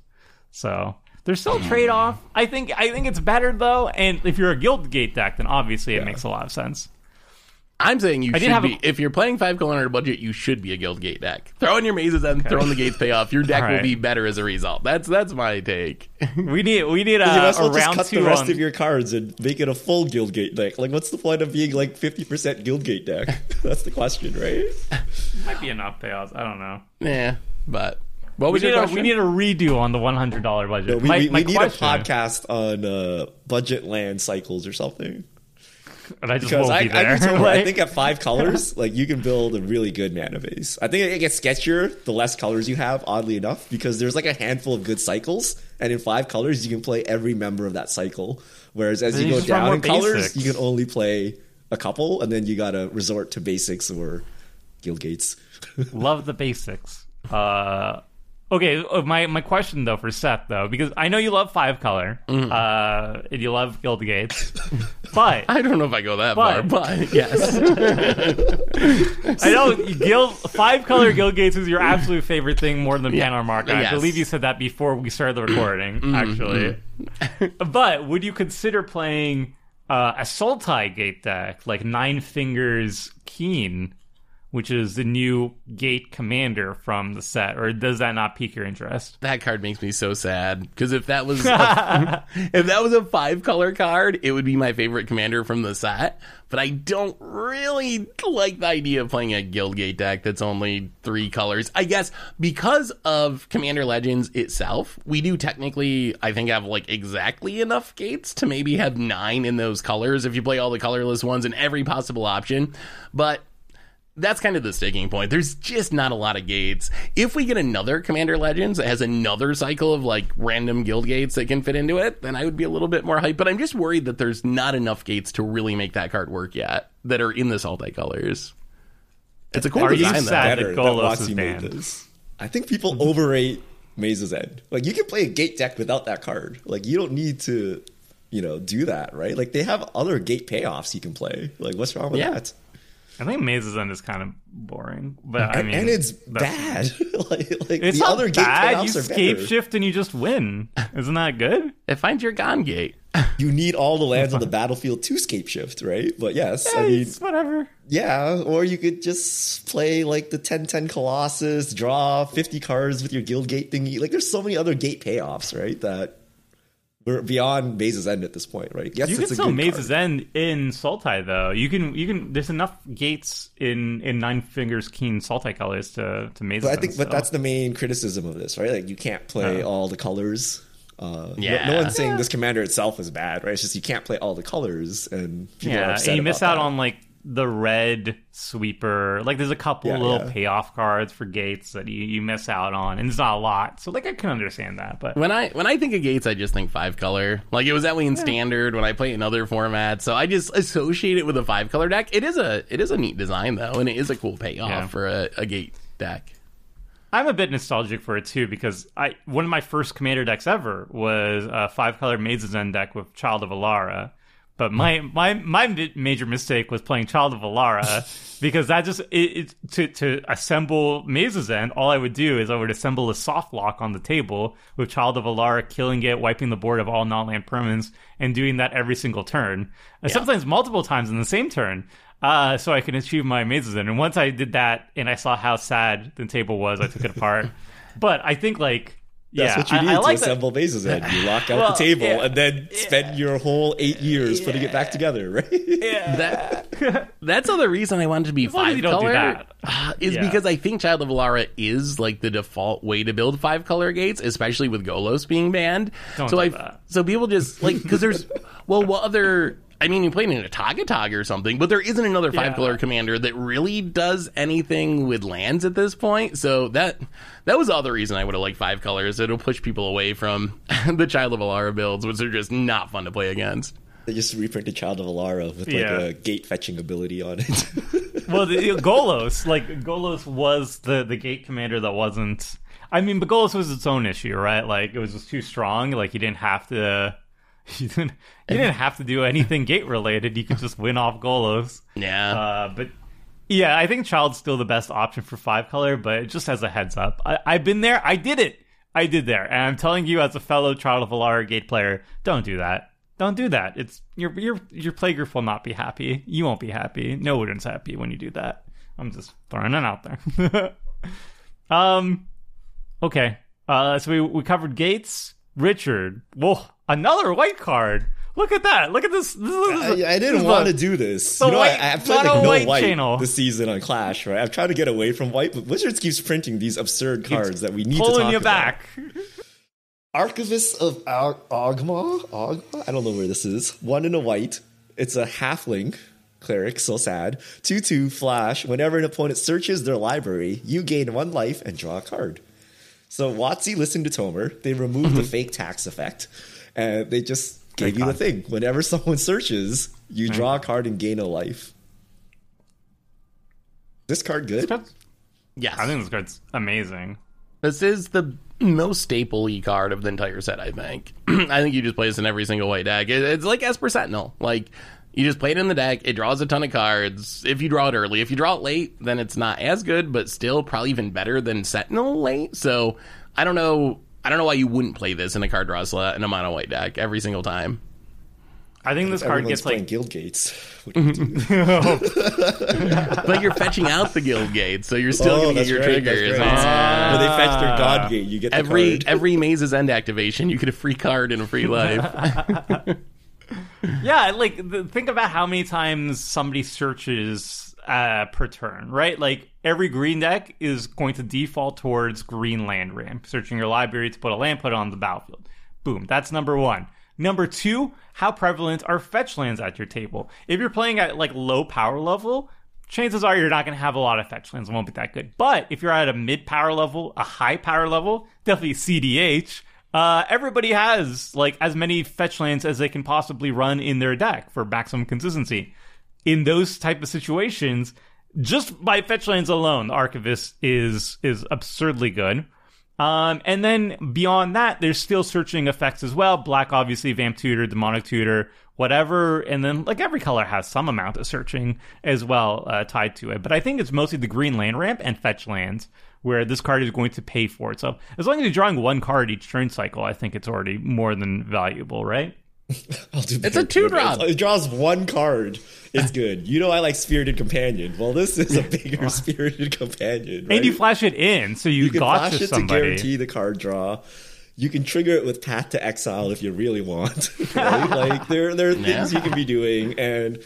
So there's still a trade off. I think I think it's better though, and if you're a Guild Gate deck, then obviously it makes a lot of sense. I'm saying you did should have a- be. if you're playing five color under budget, you should be a guild gate deck. Throw in your mazes and throw in the gates pay off. Your deck will be better as a result. That's that's my take. We need we need a, you might as a well just cut two the rest on. of your cards and make it a full Guildgate deck. Like, what's the point of being like 50% Guildgate deck? That's the question, right? might be enough payouts. I don't know. yeah, but what We was need, a, we need a redo on the one hundred dollar budget. No, we, my, we, my we need question, a podcast on uh, budget land cycles or something. and I just Because won't I, be there. I, just remember, I think at five colors, like you can build a really good mana base. I think it gets sketchier the less colors you have, oddly enough, because there's like a handful of good cycles, and in five colors you can play every member of that cycle. Whereas as you you go down in colors, you can only play a couple, and then you gotta resort to basics or guild gates. love the basics. Uh, okay, uh, my my question though for Seth though, because I know you love five color, Mm-hmm. uh, and you love Guild Gates, but I don't know if I go that But- far, but yes, I know Guild five color Guild Gates is your absolute favorite thing more than Mark. I Yes. Mm-hmm. believe you said that before we started the recording, actually. but would you consider playing uh, a Sultai Gate deck like Nine Fingers Keen, which is the new Gate commander from the set, or does that not pique your interest? that card makes me so sad because if that was a, if that was a five color card, it would be my favorite commander from the set. But I don't really like the idea of playing a Guildgate deck that's only three colors. I guess because of Commander Legends itself, we do technically, I think, have like exactly enough gates to maybe have nine in those colors if you play all the colorless ones and every possible option. But that's kind of the sticking point. There's just not a lot of gates. If we get another Commander Legends that has another cycle of like random guild gates that can fit into it, then I would be a little bit more hyped. But I'm just worried that there's not enough gates to really make that card work yet that are in the Sultai colors. It's a cool Are you design though. sad? Better that Golos Watsy is made banned. this. I think people overrate Maze's End. Like you can play a gate deck without that card. Like you don't need to, you know, do that, right? Like they have other gate payoffs you can play. Like what's wrong with Yeah. that? I think Maze's End is kind of boring, but I And, mean, and it's bad. like like It's the not other gate bad. You payoffs are escape better. shift and you just win. Isn't that good? It finds your Gond Gate. You need all the lands on the battlefield to Scapeshift, right? But yes, I mean, it's whatever. yeah. Or you could just play like the 10-10 Colossus, draw 50 cards with your guild gate thingy. Like there's so many other gate payoffs, right? That we're beyond Maze's End at this point, right? Yes, You can it's a still good Maze's card. End in Sultai though. You can you can. There's enough gates in in Nine-Fingers Keene Sultai colors to to Maze's But I End think, but that's the main criticism of this, right? Like you can't play all the colors. Uh, no- Yeah. no, one's saying this commander itself is bad, right? It's just you can't play all the colors, and people are yeah, upset and you miss out that. on like the red sweeper. Like there's a couple Yeah, little yeah. payoff cards for gates that you, you miss out on, and it's not a lot. So like I can understand that, but When I when I think of gates, I just think five color. Like it was that way in standard when I play in other formats. So I just associate it with a five color deck. It is a it is a neat design though, and it is a cool payoff Yeah. for a, a gate deck. I'm a bit nostalgic for it too because I one of my first commander decks ever was a five color Maze's End deck with Child of Alara. But my my my major mistake was playing Child of Alara because that just it, it to to assemble Maze's End. All I would do is I would assemble a soft lock on the table with Child of Alara killing it, wiping the board of all non-land permanents, and doing that every single turn, and sometimes multiple times in the same turn. Uh, so I can achieve my Maze's End. And once I did that and I saw how sad the table was, I took it apart. But I think like That's yeah, what you I- need I, to like that- assemble bases in. You lock out Well, the table yeah. and then spend your whole eight years putting it back together, right? That that's the reason I wanted to be as five you don't color. that. uh, Is Yeah. because I think Child of Alara is like the default way to build five color gates, especially with Golos being banned. Don't so do I that. so people just like because there's well what other. I mean, you played in a Tagatog or something, but there isn't another five Yeah. color commander that really does anything with lands at this point. So that that was the other reason I would have liked five colors. It'll push people away from the Child of Alara builds, which are just not fun to play against. They just reprinted Child of Alara with like Yeah. a gate fetching ability on it. well, the, the Golos, like Golos was the the gate commander that wasn't. I mean, but Golos was its own issue, right? Like it was just too strong. Like you didn't have to. You didn't. You didn't have to do anything gate related. You could just win off Golos. Yeah. Uh, but yeah, I think Child's still the best option for five color. But just as a heads up, I, I've been there. I did it. I did there, and I'm telling you, as a fellow Child of Alara gate player, don't do that. Don't do that. It's your your your playgroup will not be happy. You won't be happy. No one's happy when you do that. I'm just throwing it out there. um, okay. Uh, so we we covered Gates, Richard. Whoa, another white card. Look at that. Look at this. this, is- I, I didn't want to do this. You know, white- I, I've tried mono to no white white channel. this season on Clash, right? I've tried to get away from white, but Wizards keeps printing these absurd cards that we need to pulling talk you about. back. Archivist of Ar- Oghma? Oghma? I don't know where this is. One in a white. It's a halfling cleric, so sad. 2 2 flash. Whenever an opponent searches their library, you gain one life and draw a card. So WotC listened to Tomer. They removed the mm-hmm. fake tax effect. And they just gave you the thing. Whenever someone searches, you draw a card and gain a life. This card good? yes. I think this card's amazing. This is the most staple y card of the entire set, I think. I think you just play this in every single white deck. It- It's like Esper Sentinel. Like, you just play it in the deck, it draws a ton of cards. If you draw it early, if you draw it late, then it's not as good, but still probably even better than Sentinel late. So, I don't know. I don't know why you wouldn't play this in a card draw slot in a mono white deck every single time. I think this card gets playing like Guild Gates. What do you do? But you're fetching out the guild gate, so you're still Oh, going to get your right, triggers. right. It's- When they fetch their God Gate, you get the every card. every Maze's End activation, you get a free card and a free life. yeah, like think about how many times somebody searches uh, per turn, right? Like every green deck is going to default towards green land ramp, searching your library to put a land, put on the battlefield. Boom, that's number one. Number two, how prevalent are fetch lands at your table? If you're playing at like low power level, chances are you're not going to have a lot of fetch lands. It won't be that good. But if you're at a mid power level, a high power level, definitely CDH. Uh, everybody has like as many fetch lands as they can possibly run in their deck for maximum consistency. In those type of situations, just by fetch lands alone, Archivist is is absurdly good. Um, and then beyond that, there's still searching effects as well. Black, obviously, Vamp Tutor, Demonic Tutor, whatever. And then, like, every color has some amount of searching as well uh, tied to it. But I think it's mostly the green land ramp and fetch lands where this card is going to pay for it. So as long as you're drawing one card each turn cycle, I think it's already more than valuable, right? I'll do It's a two than this. drop. It draws one card. It's good. You know I like Spirited Companion. Well, this is a bigger Spirited Companion. Right? And you flash it in, so you, You can got flash to it to guarantee the card draw. You can trigger it with Path to Exile if you really want. right? Like there, there are things Yeah. you can be doing, and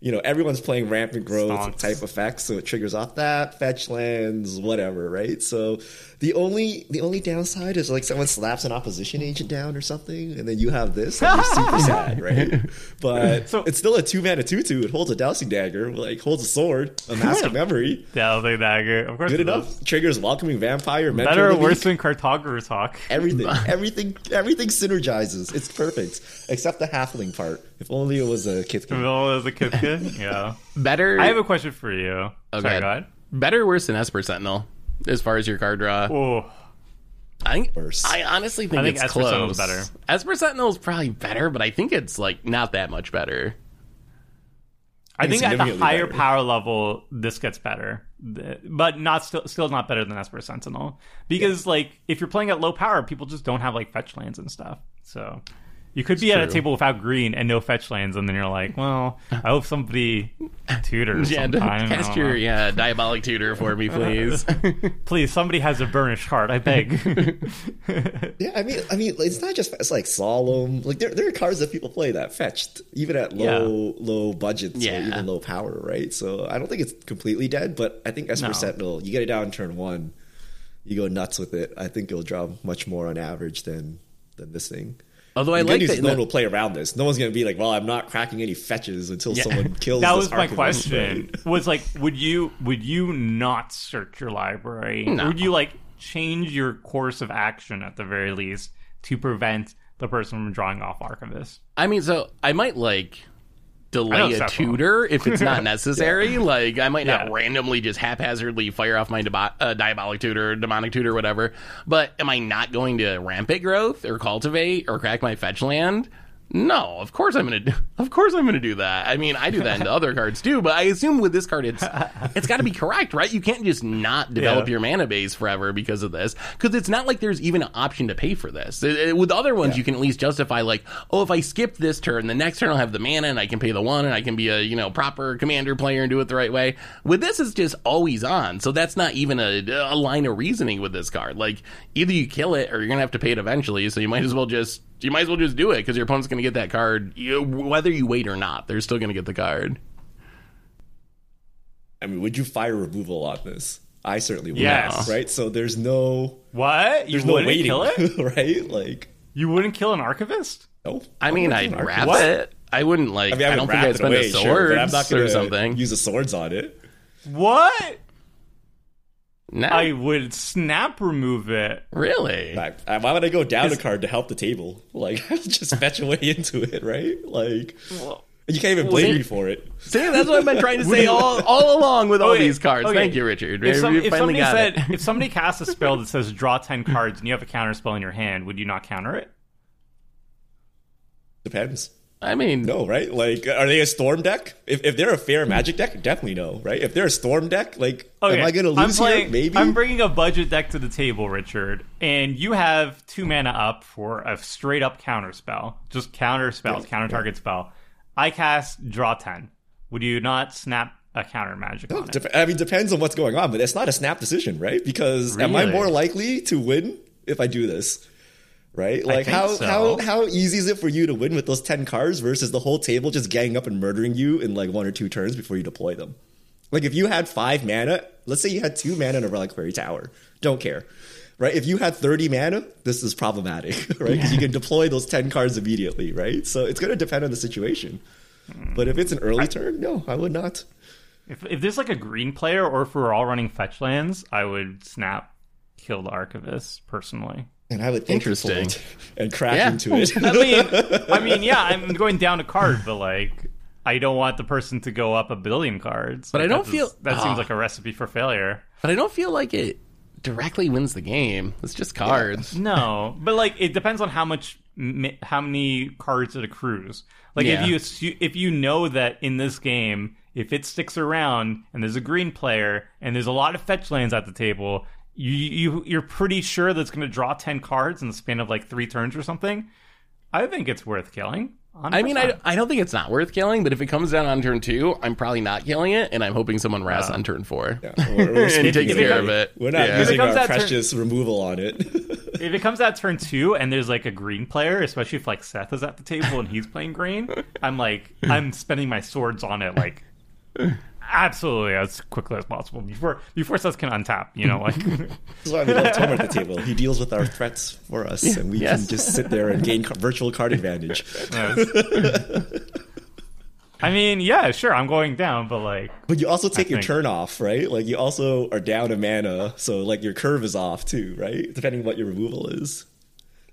you know everyone's playing rampant growth Stonks. type effects, so it triggers off that fetch lands, whatever. Right. So the only the only downside is like someone slaps an opposition agent down or something, and then you have this, and you're super sad, right? But So- it's still a two mana two two. It holds a dowsing dagger, like holds a sword, a mask of memory. Delving Dagger. Of course Good enough. is. Triggers welcoming vampire. Mentor Better or worse than Cartographer's Hawk? Everything, everything, everything synergizes. It's perfect, except the halfling part. If only it was a Kithkin. it was a Kipka? yeah. Better, I have a question for you. Okay. Sorry, go ahead. better or worse than Esper Sentinel as far as your card draw. Oh, I think Worse. I honestly think, I think it's Esper close. Sentinel's better. Esper Sentinel is probably better, but I think it's like not that much better. I think at the higher better. power level, this gets better, but not still still not better than Esper Sentinel because like if you're playing at low power, people just don't have like fetch lands and stuff. So you could be at a table without green and no fetch lands, and then you're like, well, I hope somebody tutors Yeah, sometime. Cast your know. yeah diabolic tutor for me, please. Please, somebody has a burnished hart. I beg. Yeah, I mean, I mean, it's not just it's like solemn. Like there, there are cards that people play that fetched even at low, low budgets Yeah. or even low power, right? So I don't think it's completely dead, but I think Esper No. Sentinel, you get it down turn one, you go nuts with it. I think it'll draw much more on average than than this thing. Although I The good like news that. is no one will play around this. No one's gonna be like, "Well, I'm not cracking any fetches until Yeah. someone kills." that this was my question. Was like, would you would you not search your library? No. Would you like change your course of action at the very least to prevent the person from drawing off Archivist. I mean, so I might like I delay a tutor if it's not necessary. Like I might not Yeah. randomly just haphazardly fire off my debo- uh, diabolic tutor, demonic tutor, whatever. But am I not going to rampant growth or cultivate or crack my fetch land? No, of course I'm gonna. do Of course I'm gonna do that. I mean, I do that in the other cards too. But I assume with this card, it's it's got to be correct, right? You can't just not develop Yeah. your mana base forever because of this, because it's not like there's even an option to pay for this. It- it- with other ones, you can at least justify like, oh, if I skip this turn, the next turn I'll have the mana and I can pay the one and I can be a you know proper commander player and do it the right way. With this, it's just always on, so that's not even a, a line of reasoning with this card. Like either you kill it or you're gonna have to pay it eventually, so you might as well just you might as well just do it because your opponent's gonna get that card you, whether you wait or not. They're still gonna get the card. I mean, would you fire removal on this? I certainly would. Yes. Right. So there's no What? You there's no wouldn't waiting, kill it? right? Like You wouldn't kill an Archivist? no. I mean, I'm I'd wrap What? it. I wouldn't like. I I, mean, I, don't think I'd spend away, a sure, I'm not gonna or something. use the swords on it. What? No, I would snap remove it. really. I, I, why would I go down a card to help the table? Like, just fetch away into it, right? Like, you can't even blame see- me for it. See, that's what I've been trying to say all, all along with all Okay, these cards. okay. Thank you, Richard. If, some- we if finally somebody got said, it. if somebody casts a spell that says draw ten cards and you have a counter spell in your hand, would you not counter it? Depends. I mean, No, right? Like, are they a storm deck? If, if they're a fair hmm. magic deck, definitely no, right? If they're a storm deck, like, am I going to I'm lose playing- here? Maybe. I'm bringing a budget deck to the table, Richard, and you have two mana up for a straight up counter spell. Just counter spells, Yeah, counter yeah. target spell. I cast draw 10. Would you not snap a counter magic on it? Dep- I mean, depends on what's going on, but it's not a snap decision, right? Because am I more likely to win if I do this? Right? Like how so. how how easy is it for you to win with those ten cards versus the whole table just ganging up and murdering you in like one or two turns before you deploy them? Like if you had five mana, let's say you had two mana in a reliquary tower, don't care. Right? If you had 30 mana, this is problematic, right? Because you can deploy those 10 cards immediately, right? So it's going to depend on the situation. But if it's an early turn, no, I would not. If, if there's like a green player or if we're all running fetch lands, I would snap kill the Archivist personally. And I would think Interesting. and crash Yeah. into it. I mean, I mean, yeah, I'm going down a card, but like, I don't want the person to go up a billion cards. But I don't feel- does- that Ah. seems like a recipe for failure. but I don't feel like it directly wins the game. It's just cards. No, but like, it depends on how much, how many cards it accrues. Like, Yeah. if you if you know that in this game, if it sticks around and there's a green player and there's a lot of fetch lands at the table, you you you're pretty sure that's going to draw ten cards in the span of like three turns or something. I think it's worth killing. I mean, I, I don't think it's not worth killing, but if it comes down on turn two, I'm probably not killing it, and I'm hoping someone rests on turn four Yeah, we're, we're and takes if of it care comes- of it. We're not Yeah. using If it comes our that turn- precious removal on it. if it comes out turn two and there's like a green player, especially if like Seth is at the table and he's playing green, I'm like I'm spending my swords on it like absolutely as quickly as possible before before Seth can untap. You know, like That's why we love Tom at the table. He deals with our threats for us, and we Yes. can just sit there and gain virtual card advantage. I mean, yeah, sure, I'm going down, but like But you also take your think- turn off, right? Like you also are down a mana, so like your curve is off too, right? Depending on what your removal is.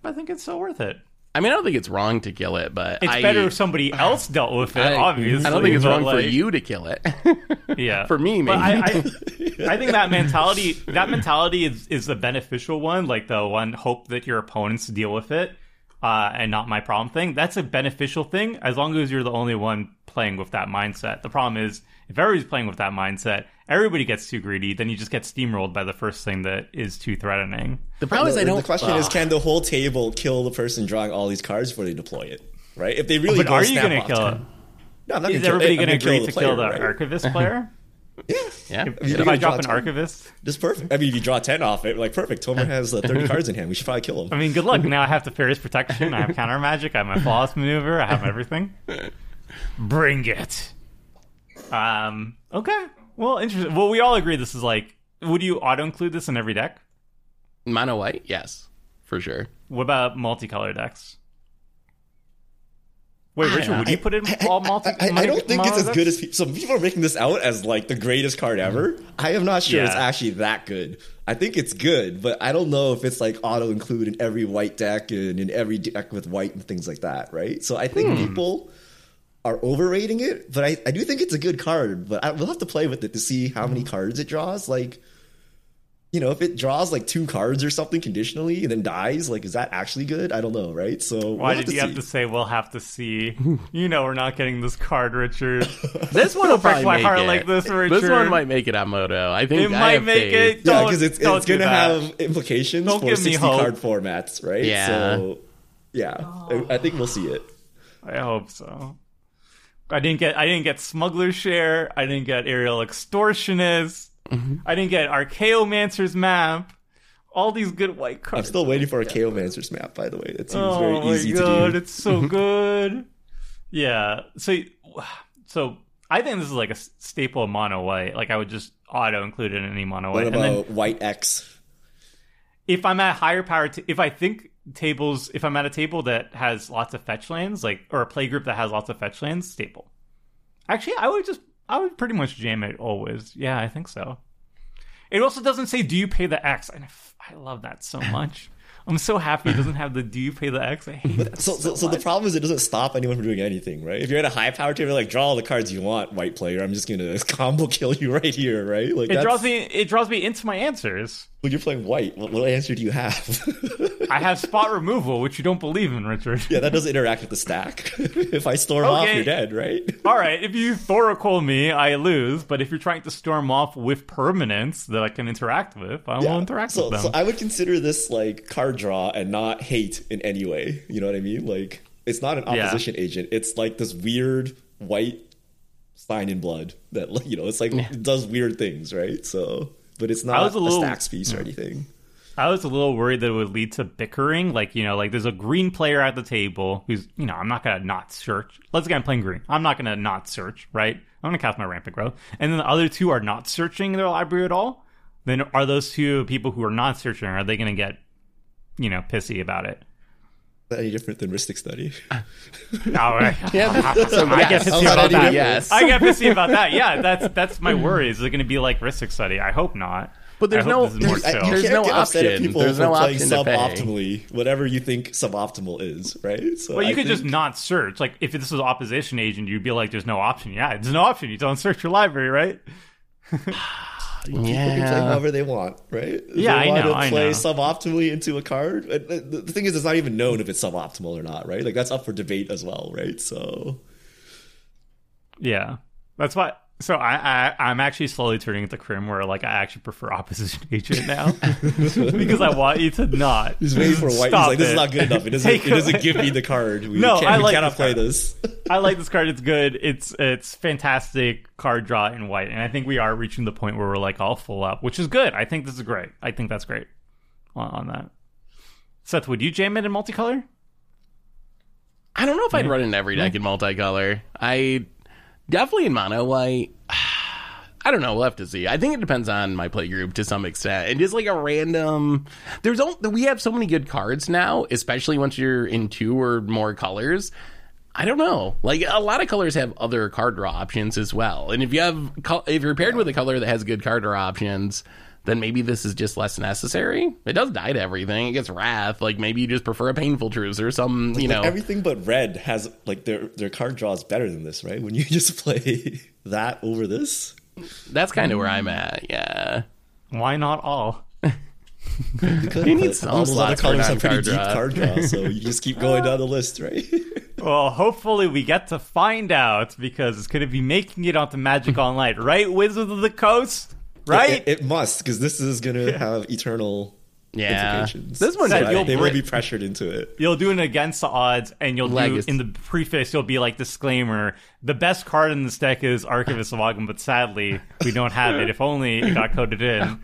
I think it's still worth it. I mean, I don't think it's wrong to kill it, but It's I, better if somebody else dealt with it. I, obviously, I don't think it's wrong for you to kill it. Yeah, For me, maybe. I, I, I think that mentality, that mentality is is the beneficial one, like the one hope that your opponents deal with it, uh, and not my problem thing. That's a beneficial thing as long as you're the only one playing with that mindset. The problem is if everybody's playing with that mindset, everybody gets too greedy, then you just get steamrolled by the first thing that is too threatening. the problem is, I don't. The question is, can the whole table kill the person drawing all these cards before they deploy it? Right? If they really But go are you going to kill it? No, I'm not Is gonna everybody kill, going to I'm agree to kill the right? archivist player? Yeah, yeah, If, you if I drop draw an 10. archivist, just perfect. I mean, if you draw ten off it, like perfect. Tomer has uh, thirty cards in hand. We should probably kill him. I mean, good luck. Now I have the Fairy's Protection. I have counter magic. I have my flawless maneuver. I have everything. Bring it. Um. Okay. Well, interesting. Well, we all agree this is like. Would you auto include this in every deck? mono white, yes, for sure. What about multicolor decks? Wait, Richard, would you put in all multi? I, I don't think it's as mono good as people. Some people are making this out as like the greatest card ever. Mm-hmm. I am not sure it's actually that good. I think it's good, but I don't know if it's like auto include in every white deck and in every deck with white and things like that, right? So I think hmm. people are overrating it, but I, I do think it's a good card. But I, we'll have to play with it to see how many mm-hmm. cards it draws. Like, you know, if it draws like two cards or something conditionally and then dies, like, is that actually good? I don't know, right? So we'll Why have did to you have to say we'll have to see? You know we're not getting this card, Richard. This one will break my make heart it. like this, Richard. This one might make it on Moto. I think It I might have make faith. it. Yeah, Don't- because it's, it's going to that. have implications Don't for give me 60 hope. card formats, right? Yeah. So, yeah, I, I think we'll see it. I hope so. I didn't get I didn't get Smuggler's Share. I didn't get Aerial Extortionist. Mm-hmm. I didn't get Archaeomancer's map. All these good white cards. I'm still waiting for Archaeomancer's map, by the way. It seems oh very easy god, to do. it's so good. yeah. So so I think this is like a staple of mono white. Like I would just auto include it in any mono What white. And then about White X? if I'm at higher power, t- if I think tables, if I'm at a table that has lots of fetch lands, like or a play group that has lots of fetch lands, staple. Actually, I would just, I would pretty much jam it always. Yeah, I think so. It also doesn't say, "Do you pay the X?" And I f- I love that so much. I'm so happy it doesn't have the "Do you pay the X?" I hate that So, so, so the problem is it doesn't stop anyone from doing anything, right? If you're at a high power table, like draw all the cards you want, white player. I'm just gonna combo kill you right here, right? Like It draws me. It draws me into my answers. Well, you're playing white, what, what answer do you have? I have spot removal, which you don't believe in, Richard. yeah, that doesn't interact with the stack. if I storm off, you're dead, right? All right, if you Thoracle me, I lose. But if you're trying to storm off with permanents that I can interact with, I will interact so, with them. so I would consider this like card draw and not hate in any way. You know what I mean? Like it's not an Yeah. opposition agent. It's like this weird white sign in blood that you know. It's like it does weird things, right? So, but it's not a a, little- stacks piece or anything. I was a little worried that it would lead to bickering. Like, you know, like there's a green player at the table who's, you know, I'm not going to not search. Let's again playing green. I'm not going to not search, right? I'm going to cast my rampant growth. And then the other two are not searching their library at all. Then are those two people who are not searching, are they going to get, you know, pissy about it. any different than Rhystic Study? All oh, right. Yeah, so I yes. get pissy about that. different? Yes. I get pissy about that. Yeah, that's that's my worry. Is it going to be like Rhystic Study? I hope not. But there's no- this more there's- chill. There's no get upset at option. people There's no playing option to pay. suboptimally, whatever you think suboptimal is, right? So Well, you I could think- just not search. Like, if this was opposition agent, you'd be like, "There's no option." Yeah, there's no option. You don't search your library, right? People can play Yeah. however they want, right? Yeah, they I want know, to play suboptimally into a card. the thing is, it's not even known if it's suboptimal or not, right? Like that's up for debate as well, right? So Yeah, that's why. So I, I I'm actually slowly turning into Crim, where like I actually prefer opposition agent now because I want you to not. he's waiting for white. He's Stop like, this it. is not good enough. It doesn't. Take it doesn't give me the card. We, No, can't, I we like cannot this play card. this. I like this card. It's good. It's it's fantastic card draw in white, and I think we are reaching the point where we're like all full up, which is good. I think this is great. I think that's great on, on that. Seth, would you jam it in multicolor? I don't know if I'd run in every deck in multicolor. I definitely in mono white. I don't know. We'll have to see. I think it depends on my play group to some extent. And just like a random, there's only, we have so many good cards now, especially once you're in two or more colors. I don't know. Like a lot of colors have other card draw options as well. And if you have, if you're paired with a color that has good card draw options, then maybe this is just less necessary. It does die to everything. It gets wrath. Like maybe you just prefer a Painful Truths or some, you know. Like, everything but red has like their their card draw is better than this, right? When you just play that over this, That's kind of where I'm at. Yeah. Why not all? Because you need some all those other colors have pretty non-card deep card draw, so you just keep going down the list, right? Well, hopefully we get to find out because it's going to be making it onto Magic Online, right? Wizards of the Coast, right? It, it must because this is going to have eternal Yeah. implications. This one So Said I- you'll they will be pressured into it. You'll do it against the odds, and you'll Legacy. do in the preface. You'll be like disclaimer: the best card in this deck is Archivist of Oghma, but sadly we don't have it. If only it got coded in.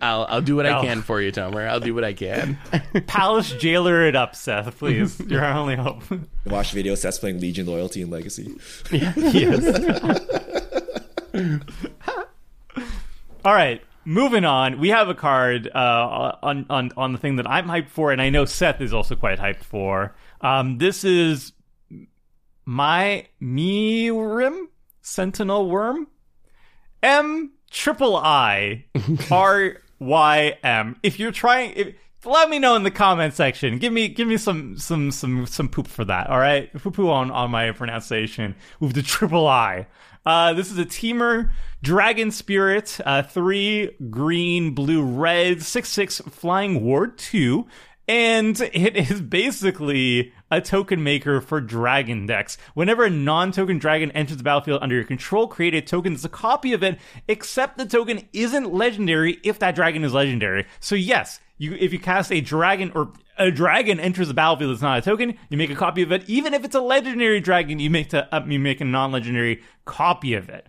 I'll I'll do what No. I can for you, Tomer. I'll do what I can. Palace Jailer it up, Seth. Please, your only hope. Watch video Seth playing Legion, Loyalty, and Legacy. yes. All right, moving on. We have a card uh, on on on the thing that I'm hyped for, and I know Seth is also quite hyped for. Um, this is my Miirym Sentinel Wyrm M triple I R Y M. If you're trying, if, let me know in the comment section. Give me give me some some some some poop for that. All right, poo poo on on my pronunciation with the triple I. Uh, this is a teamer dragon spirit, uh, three green, blue, red, six six flying ward two. And it is basically a token maker for dragon decks. Whenever a non-token dragon enters the battlefield under your control, create a token that's a copy of it, except the token isn't legendary if that dragon is legendary. So yes, you if you cast a dragon or a dragon enters the battlefield that's not a token, you make a copy of it. Even if it's a legendary dragon, you make a, uh, you make a non-legendary copy of it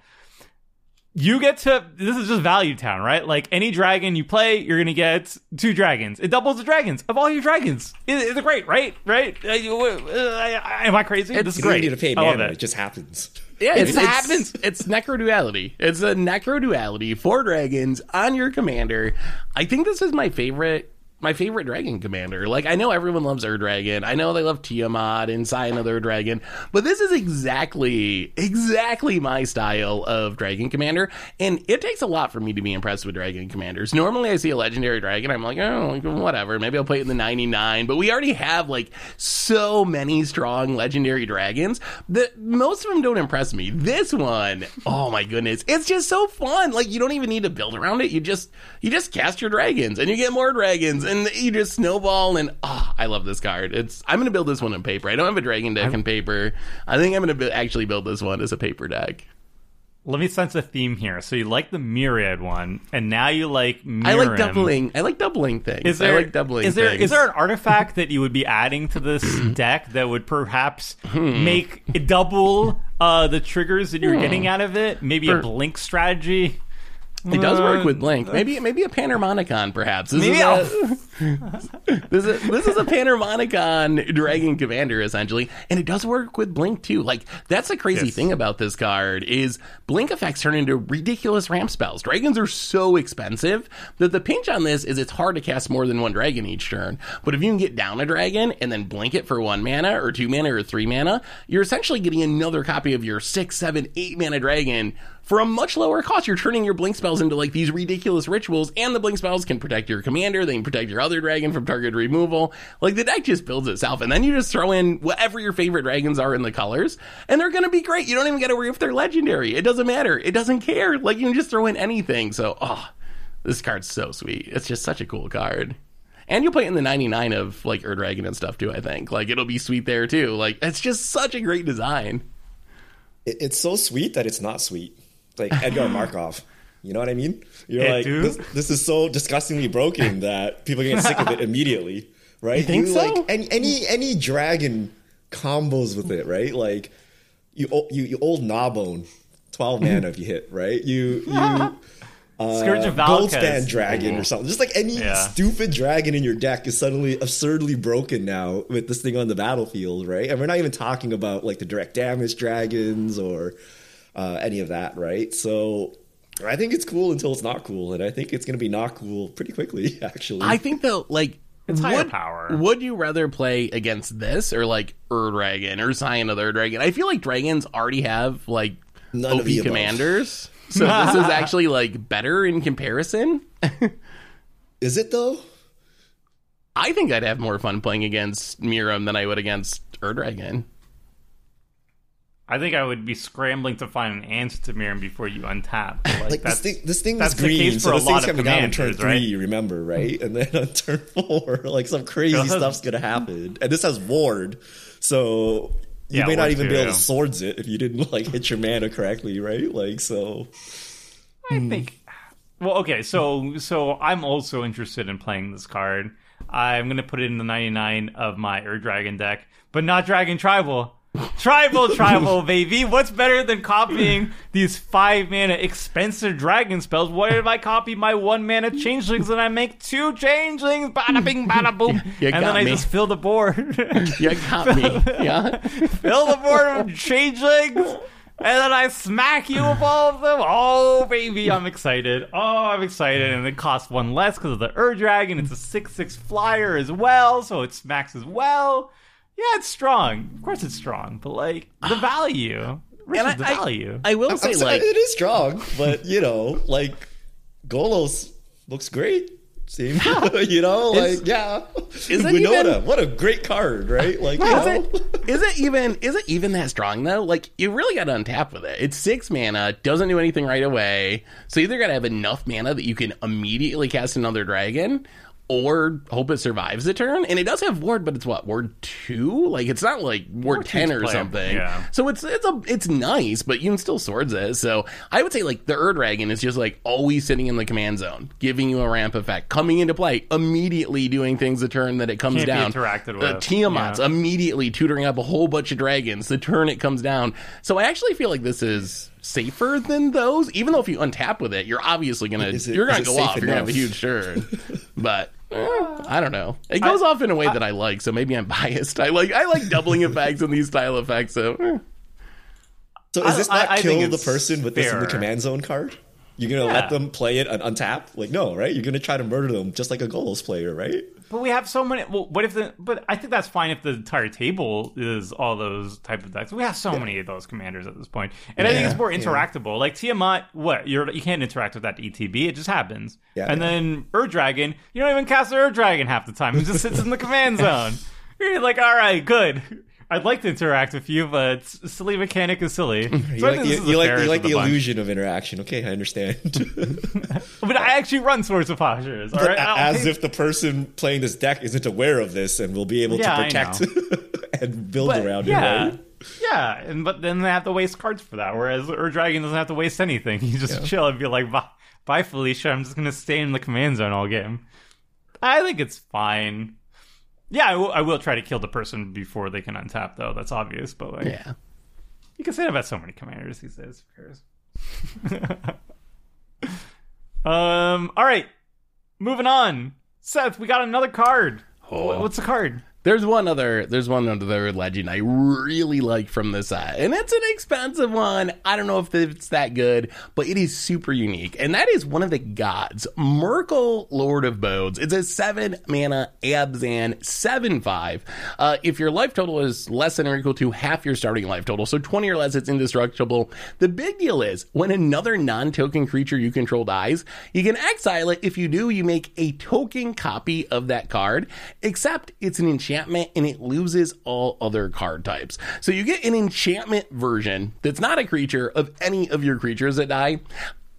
you get to this is just value town right like any dragon you play you're gonna get two dragons it doubles the dragons of all your dragons it, it's great right right uh, uh, am i crazy It's- this is You great need to pay I love mana. it. It just happens. Yeah, it's, It it's, happens. It's Necroduality. It's a Necroduality for dragons on your commander. I think this is my favorite. My favorite dragon commander. Like I know everyone loves Ur Dragon. I know they love Tiamat and Scion of the Dragon, but this is exactly exactly my style of dragon commander. And it takes a lot for me to be impressed with dragon commanders. Normally, I see a legendary dragon, I'm like, oh, whatever. Maybe I'll play it in the 99. But we already have like so many strong legendary dragons that most of them don't impress me. This one, oh my goodness, it's just so fun. Like you don't even need to build around it. You just you just cast your dragons and you get more dragons and you just snowball and oh, I love this card. It's I'm gonna build this one in paper. I don't have a dragon deck in paper. I think I'm gonna bu- actually build this one as a paper deck. let me sense a theme here so you like the myriad one and now you like I like doubling. I like doubling things. Is there, I like doubling. is there things. is there an artifact that you would be adding to this deck that would perhaps Hmm. make double uh, the triggers that you're getting out of it? Maybe a blink strategy. It does work Uh, with Blink. Maybe maybe a Panharmonicon, perhaps. This Maybe is a, this is this is a Panharmonicon Dragon Commander essentially, and it does work with Blink too. Like that's the crazy Yes. thing about this card is Blink effects turn into ridiculous ramp spells. Dragons are so expensive that the pinch on this is it's hard to cast more than one dragon each turn. But if you can get down a dragon and then blink it for one mana or two mana or three mana, you're essentially getting another copy of your six, seven, eight mana dragon for a much lower cost. You're turning your blink spells into like these ridiculous rituals, and the blink spells can protect your commander, they can protect your other dragon from target removal. Like the deck just builds itself, and then you just throw in whatever your favorite dragons are in the colors, and they're gonna be great. You don't even gotta worry if they're legendary. It doesn't matter. It doesn't care. Like you can just throw in anything. So oh this card's so sweet. It's just such a cool card. And you'll play it in the 99 of like Ur Dragon and stuff too, I think. Like it'll be sweet there too. Like it's just such a great design. It's so sweet that it's not sweet. Like Edgar Markov. You know what I mean? You're Yeah, like, this, this is so disgustingly broken that people get sick of it immediately, right? You think so? Like any any any dragon combos with it, right? Like you you you old Gnawbone, twelve mana if you hit, right? You you uh, Scourge of Goldspan dragon or something. Just like any Yeah. stupid dragon in your deck is suddenly absurdly broken now with this thing on the battlefield, right? And we're not even talking about like the direct damage dragons or uh, any of that, right? So I think it's cool until it's not cool, and I think it's going to be not cool pretty quickly, actually. I think though, like It's higher would, power. Would you rather play against this or like Ur Dragon or Scion of the Ur Dragon? I feel like dragons already have like None OP of the commanders. So this is actually like better in comparison. Is it though? I think I'd have more fun playing against Miirym than I would against Ur Dragon. I think I would be scrambling to find an answer to Miirym before you untap. Like, Like that's, this thing, this thing was that's the green, case so for a this thing's lot of coming down on turn commanders, three. right? You remember, right? And then on turn four, like some crazy Does. stuff's gonna happen. And this has ward, so you Yeah, may not even too, be able yeah. to swords it if you didn't like hit your mana correctly, right? Like so. I hmm. think. Well, okay, so so I'm also interested in playing this card. I'm gonna put it in the 99 of my Ur Dragon deck, but not Dragon Tribal. Tribal, tribal, baby. What's better than copying these five mana expensive dragon spells? What if I copy my one mana changelings and I make two changelings? Bada bing, bada boom. You and then got I me. just fill the board. You got me. Yeah. fill the board with changelings, and then I smack you with all of them. Oh, baby, I'm excited. Oh, I'm excited. And it costs one less because of the Ur Dragon. It's a 6 6 flyer as well, so it smacks as well. Yeah, it's strong. Of course, it's strong, but like the value, Rich, And the I, value. I, I will I'm say, sorry, like, it is strong, but you know, like Golos looks great. Seems, you know, Is- like yeah, is it Winota, even- what a great card, right? Like, you is know, it, is it even is it even that strong though? Like you really got to untap with it. It's six mana, doesn't do anything right away. So you either got to have enough mana that you can immediately cast another dragon, or hope it survives a turn. And it does have ward, but it's what ward two? Like it's not like ward Ward ten or something. yeah. So it's it's a it's nice, but you can still swords it. So I would say like the Ur Dragon is just like always sitting in the command zone, giving you a ramp effect, coming into play, immediately doing things the turn that it comes Can't be down. interacted Uh, with. Tiamat's Yeah. immediately tutoring up a whole bunch of dragons the turn it comes down. So I actually feel like this is safer than those. Even though if you untap with it, you're obviously gonna it- you're gonna go safe off. You're gonna have a huge turn. but eh, I don't know. It goes off in a way that I like. So maybe I'm biased. I like I like doubling effects and these style effects. So eh. so is this I- not I think kill the person with this in the command zone card? You're gonna Yeah. let them play it and untap? Like, no, right? You're gonna try to murder them just like a Golos player, right? But we have so many. Well, what if the? But I think that's fine if the entire table is all those type of decks. We have so many of those commanders at this point, and I think it's more yeah. interactable. Like Tiamat, what you're you can't interact with that ETB. It just happens. Yeah, and yeah. then Ur Dragon, you don't even cast Ur Dragon half the time. It just sits in the command zone. You're like, all right, good. I'd like to interact with you, but silly mechanic is silly. So You like the, is you like, you like the bunch. illusion of interaction. Okay, I understand. But I actually run Swords to Plowshares. All right, As if the person playing this deck isn't aware of this and will be able Yeah, to protect and build But, around yeah. it, right? Yeah, and but then they have to waste cards for that. Whereas Ur Dragon doesn't have to waste anything. You just chill and be like, bye, bye, Felicia. I'm just gonna stay in the command zone all game. I think it's fine. Yeah, I will, I will try to kill the person before they can untap, though. That's obvious, but like, yeah. you can say that about so many commanders these days. Who cares? um. All right, moving on. Seth, we got another card. Oh. What's the card? There's one other there's one other legend I really like from this set. And it's an expensive one. I don't know if it's that good, but it is super unique. And that is one of the gods, Myrkul Lord of Bones. It's a seven mana Abzan 7-5. Uh, if your life total is less than or equal to half your starting life total, so 20 or less, it's indestructible. The big deal is when another non-token creature you control dies, you can exile it. If you do, you make a token copy of that card, except it's an enchantment and it loses all other card types. So you get an enchantment version that's not a creature of any of your creatures that die.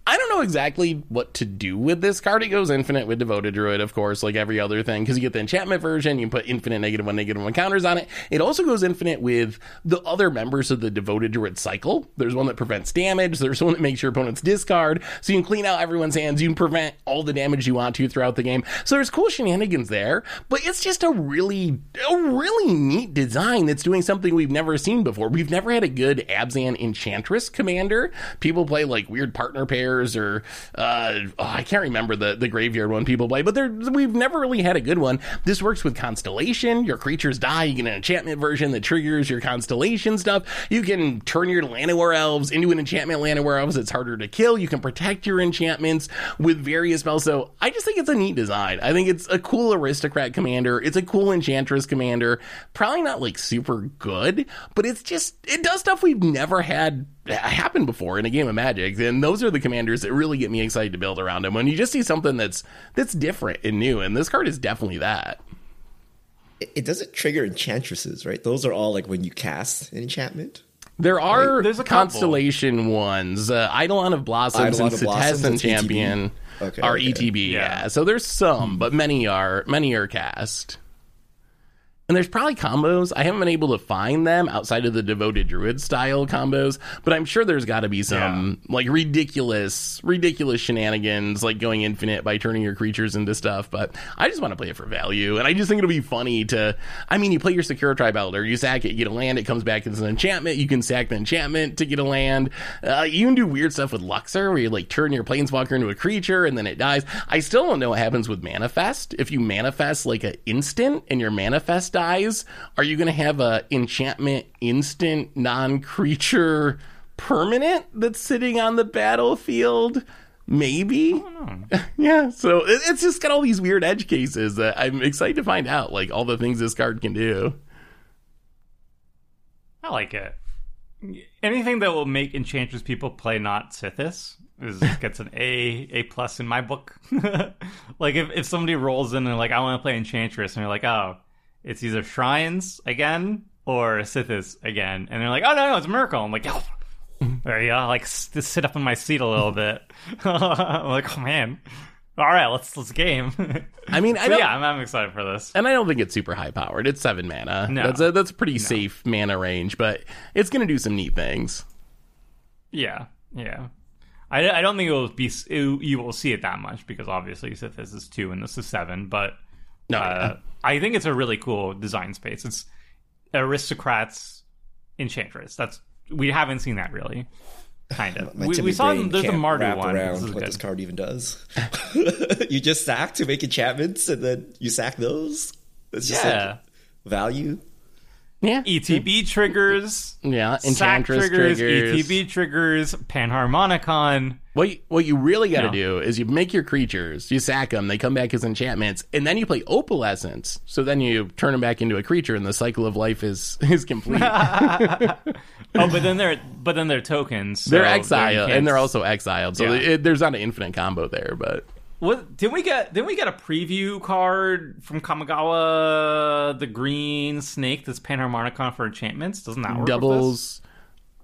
I don't know exactly what to do with this card. It goes infinite with Devoted Druid, of course, like every other thing, because you get the enchantment version, you can put infinite negative one, negative one counters on it. It also goes infinite with the other members of the Devoted Druid cycle. There's one that prevents damage, there's one that makes your opponents discard, so you can clean out everyone's hands, you can prevent all the damage you want to throughout the game. So there's cool shenanigans there, but it's just a really, a really neat design that's doing something we've never seen before. We've never had a good Abzan Enchantress commander. People play like weird partner pairs or uh, oh, I can't remember the the graveyard one people play, but we've never really had a good one. This works with Constellation. Your creatures die. You get an enchantment version that triggers your Constellation stuff. You can turn your Llanowar elves into an enchantment Llanowar elves. It's harder to kill. You can protect your enchantments with various spells. So I just think it's a neat design. I think it's a cool aristocrat commander. It's a cool enchantress commander. Probably not like super good, but it's just it does stuff we've never had happen before in a game of Magic. And those are the commanders that really get me excited to build around them. When you just see something that's that's different and new, and this card is definitely that. It, it doesn't trigger enchantresses, right? Those are all like when you cast an enchantment. There are There's a couple. constellation ones. Uh, Eidolon of Blossoms Eidolon and of Blossoms, Setessan that's Champion Okay, are okay. ETB. Yeah. Yeah. So there's some, but many are many are cast. And there's probably combos. I haven't been able to find them outside of the devoted druid style combos, but I'm sure there's got to be some like ridiculous, ridiculous shenanigans, like going infinite by turning your creatures into stuff. But I just want to play it for value, and I just think it'll be funny to. I mean, you play your Sakura-Tribe Elder, you sack it, you get a land, it comes back as an enchantment. You can sack the enchantment to get a land. Uh, you can do weird stuff with Luxior, where you like turn your Planeswalker into a creature and then it dies. I still don't know what happens with Manifest. If you manifest like an instant and your Manifest dies, are you going to have a enchantment instant non creature permanent that's sitting on the battlefield? Maybe. yeah. So it, it's just got all these weird edge cases that I'm excited to find out, like all the things this card can do. I like it. Anything that will make Enchantress people play not Sythis is gets an A A plus in my book. like if, if somebody rolls in and like I want to play Enchantress and you're like, oh, it's either Shrines again or Sythis again, and they're like, oh no, no, it's Myrkul. I'm like, oh, there you go. Like s- just sit up in my seat a little bit. I'm like, oh man. All right, let's let's game. I mean, I yeah, I'm, I'm excited for this. and I don't think it's super high powered. It's seven mana. No. That's a that's a pretty safe mana range, but it's gonna do some neat things. Yeah, yeah. I, I don't think it will be it, you will see it that much because obviously Sythis is two and this is seven, but No, uh, I think it's a really cool design space. It's aristocrats enchantress. That's we haven't seen that really. Kind of. My We, Timmy we saw brain there's a can't Mardu wrap one. around This is what good. this card even does. you just sack to make enchantments, and then you sack those. It's just Yeah. like value. Yeah, ETB triggers. yeah. Enchantress triggers, triggers. ETB triggers, Panharmonicon. What you, what you really got to No. do is you make your creatures, you sack them, they come back as enchantments, and then you play opalescence. So then you turn them back into a creature, and the cycle of life is is complete. Oh, but then they're but then they're tokens. so they're exiled, can't- and they're also exiled. So Yeah. it, there's not an infinite combo there, but What didn't we get? Didn't we get a preview card from Kamigawa, the green snake that's Panharmonicon for enchantments? Doesn't that work? doubles.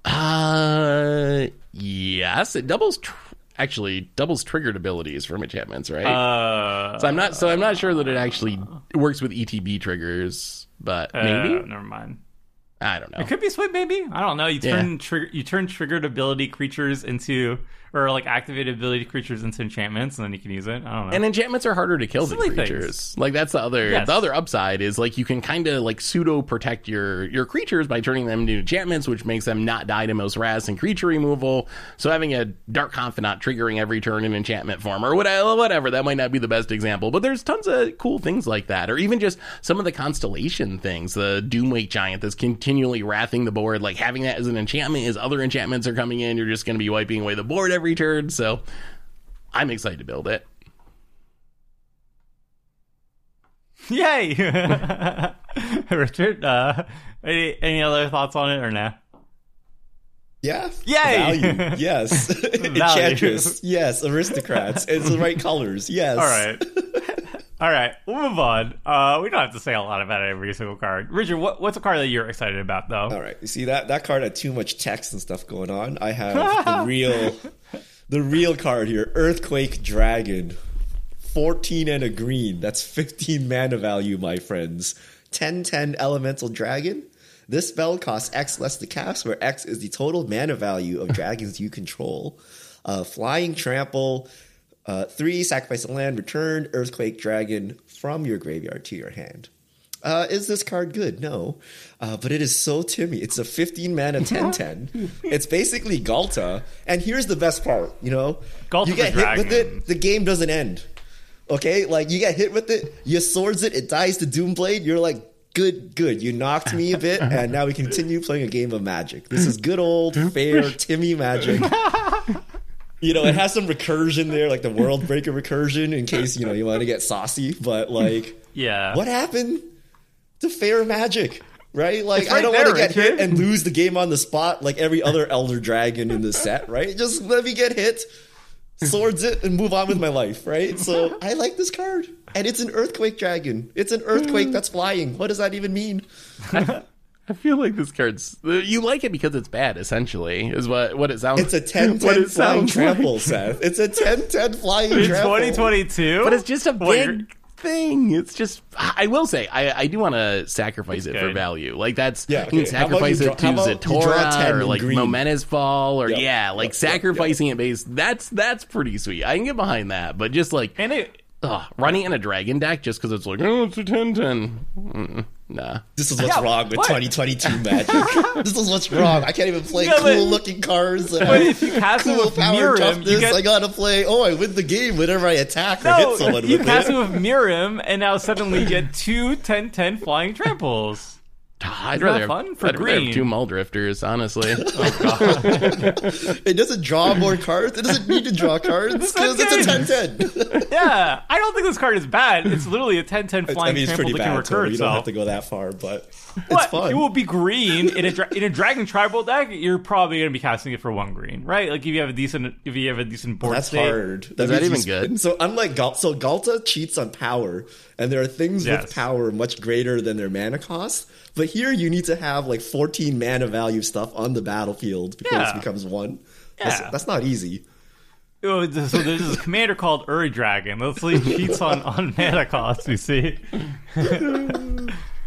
Uh, yes, it doubles. Tr- actually, doubles triggered abilities from enchantments, right? Uh, so I'm not. So I'm not sure that it actually works with ETB triggers, but maybe uh, never mind. I don't know. It could be split, maybe. I don't know. You turn trigger, you turn triggered ability creatures into, or like activated ability creatures into enchantments, and then you can use it. I don't know. And enchantments are harder to kill than Silly things. creatures. Like that's the other Yes. the other upside is like you can kind of like pseudo protect your your creatures by turning them into enchantments, which makes them not die to most ras and creature removal. So having a dark confidant triggering every turn in enchantment form or whatever, whatever that might not be the best example, but there's tons of cool things like that, or even just some of the constellation things. The Doomwake giant that's continually wrathing the board, like having that as an enchantment as other enchantments are coming in, you're just going to be wiping away the board every turn. So I'm excited to build it. Yay, Richard. Uh, any any other thoughts on it or nah? Yeah. Yay! Value. Yes. Enchantress. Yes. Aristocrats. It's the right colors. Yes. All right. All right, we'll move on. Uh, we don't have to say a lot about every single card. Richard, what, what's a card that you're excited about, though? All right. You see that that card had too much text and stuff going on. I have the real the real card here. Earthquake Dragon. 14 and a green. That's 15 mana value, my friends. 10 10 elemental dragon. This spell costs X less to cast, where X is the total mana value of dragons you control. Uh, flying trample. Uh, three, sacrifice a land, return Earthquake Dragon from your graveyard to your hand. Uh, is this card good? No. Uh, but it is so Timmy. It's a 15 mana 10 10. it's basically Ghalta. And here's the best part, you know? You get hit with it, the game doesn't end. Okay? Like, you get hit with it, you swords it, it dies to Doomblade. You're like, good, good. You knocked me a bit, and now we continue playing a game of magic. This is good old, fair Timmy magic. You know, it has some recursion there, like the world breaker recursion, in case, you know, you want to get saucy. But, like, Yeah. what happened to fair magic? Right? Like, It's I don't want to get hit and lose the game on the spot like every other Elder Dragon in the set, right? Just let me get hit, swords it, and move on with my life, right? So I like this card. And it's an Earthquake Dragon. It's an Earthquake mm. that's flying. What does that even mean? I feel like this card's you like it because it's bad. Essentially, is what what it sounds. It's a 10 10 flying sounds trample, like. Seth. It's a 10 10 flying In trample. 2022? But it's just a What, you're- big thing. It's just I will say I I do want to sacrifice it for value. Like that's Yeah, you can okay. How about sacrifice you it draw- to about you draw 10 Zatora or like green? Momentous Fall or Yep, yeah, like yep, yep, sacrificing it base. That's that's pretty sweet. I can get behind that. But just like and it, ugh, running in a dragon deck just because it's like oh it's a 10-10. Mm, Nah. This is what's Yeah, wrong with what? 2022 Magic. this is what's wrong. I can't even play Yeah, cool looking cards. that but if you cast cool with power Miirym, toughness. you get- I gotta play. Oh, I win the game whenever I attack or hit someone you with cast it. it with Miirym, and now suddenly get two 10-10 flying tramples. I'd that rather have, fun? For I'd rather have green. two Mulldrifters, honestly. Oh, it doesn't draw more cards. It doesn't need to draw cards because it's a 10-10. yeah, I don't think this card is bad. It's literally a 10-10 I flying mean, it's trample pretty that can bad. recur Totally. You don't have to go that far, but it's But fun. it will be green in a dra- in a dragon tribal deck. You're probably going to be casting it for one green, right? Like if you have a decent if you have a decent board That's state. hard. Is that even you good? spin- So unlike Gal- so Ghalta cheats on power, and there are things Yes. with power much greater than their mana cost. But here you need to have like 14 mana value stuff on the battlefield before Yeah. this becomes one. Yeah. That's, that's not easy. Oh, So there's this commander called Uri Dragon. Let's see cheats on on mana cost. You see.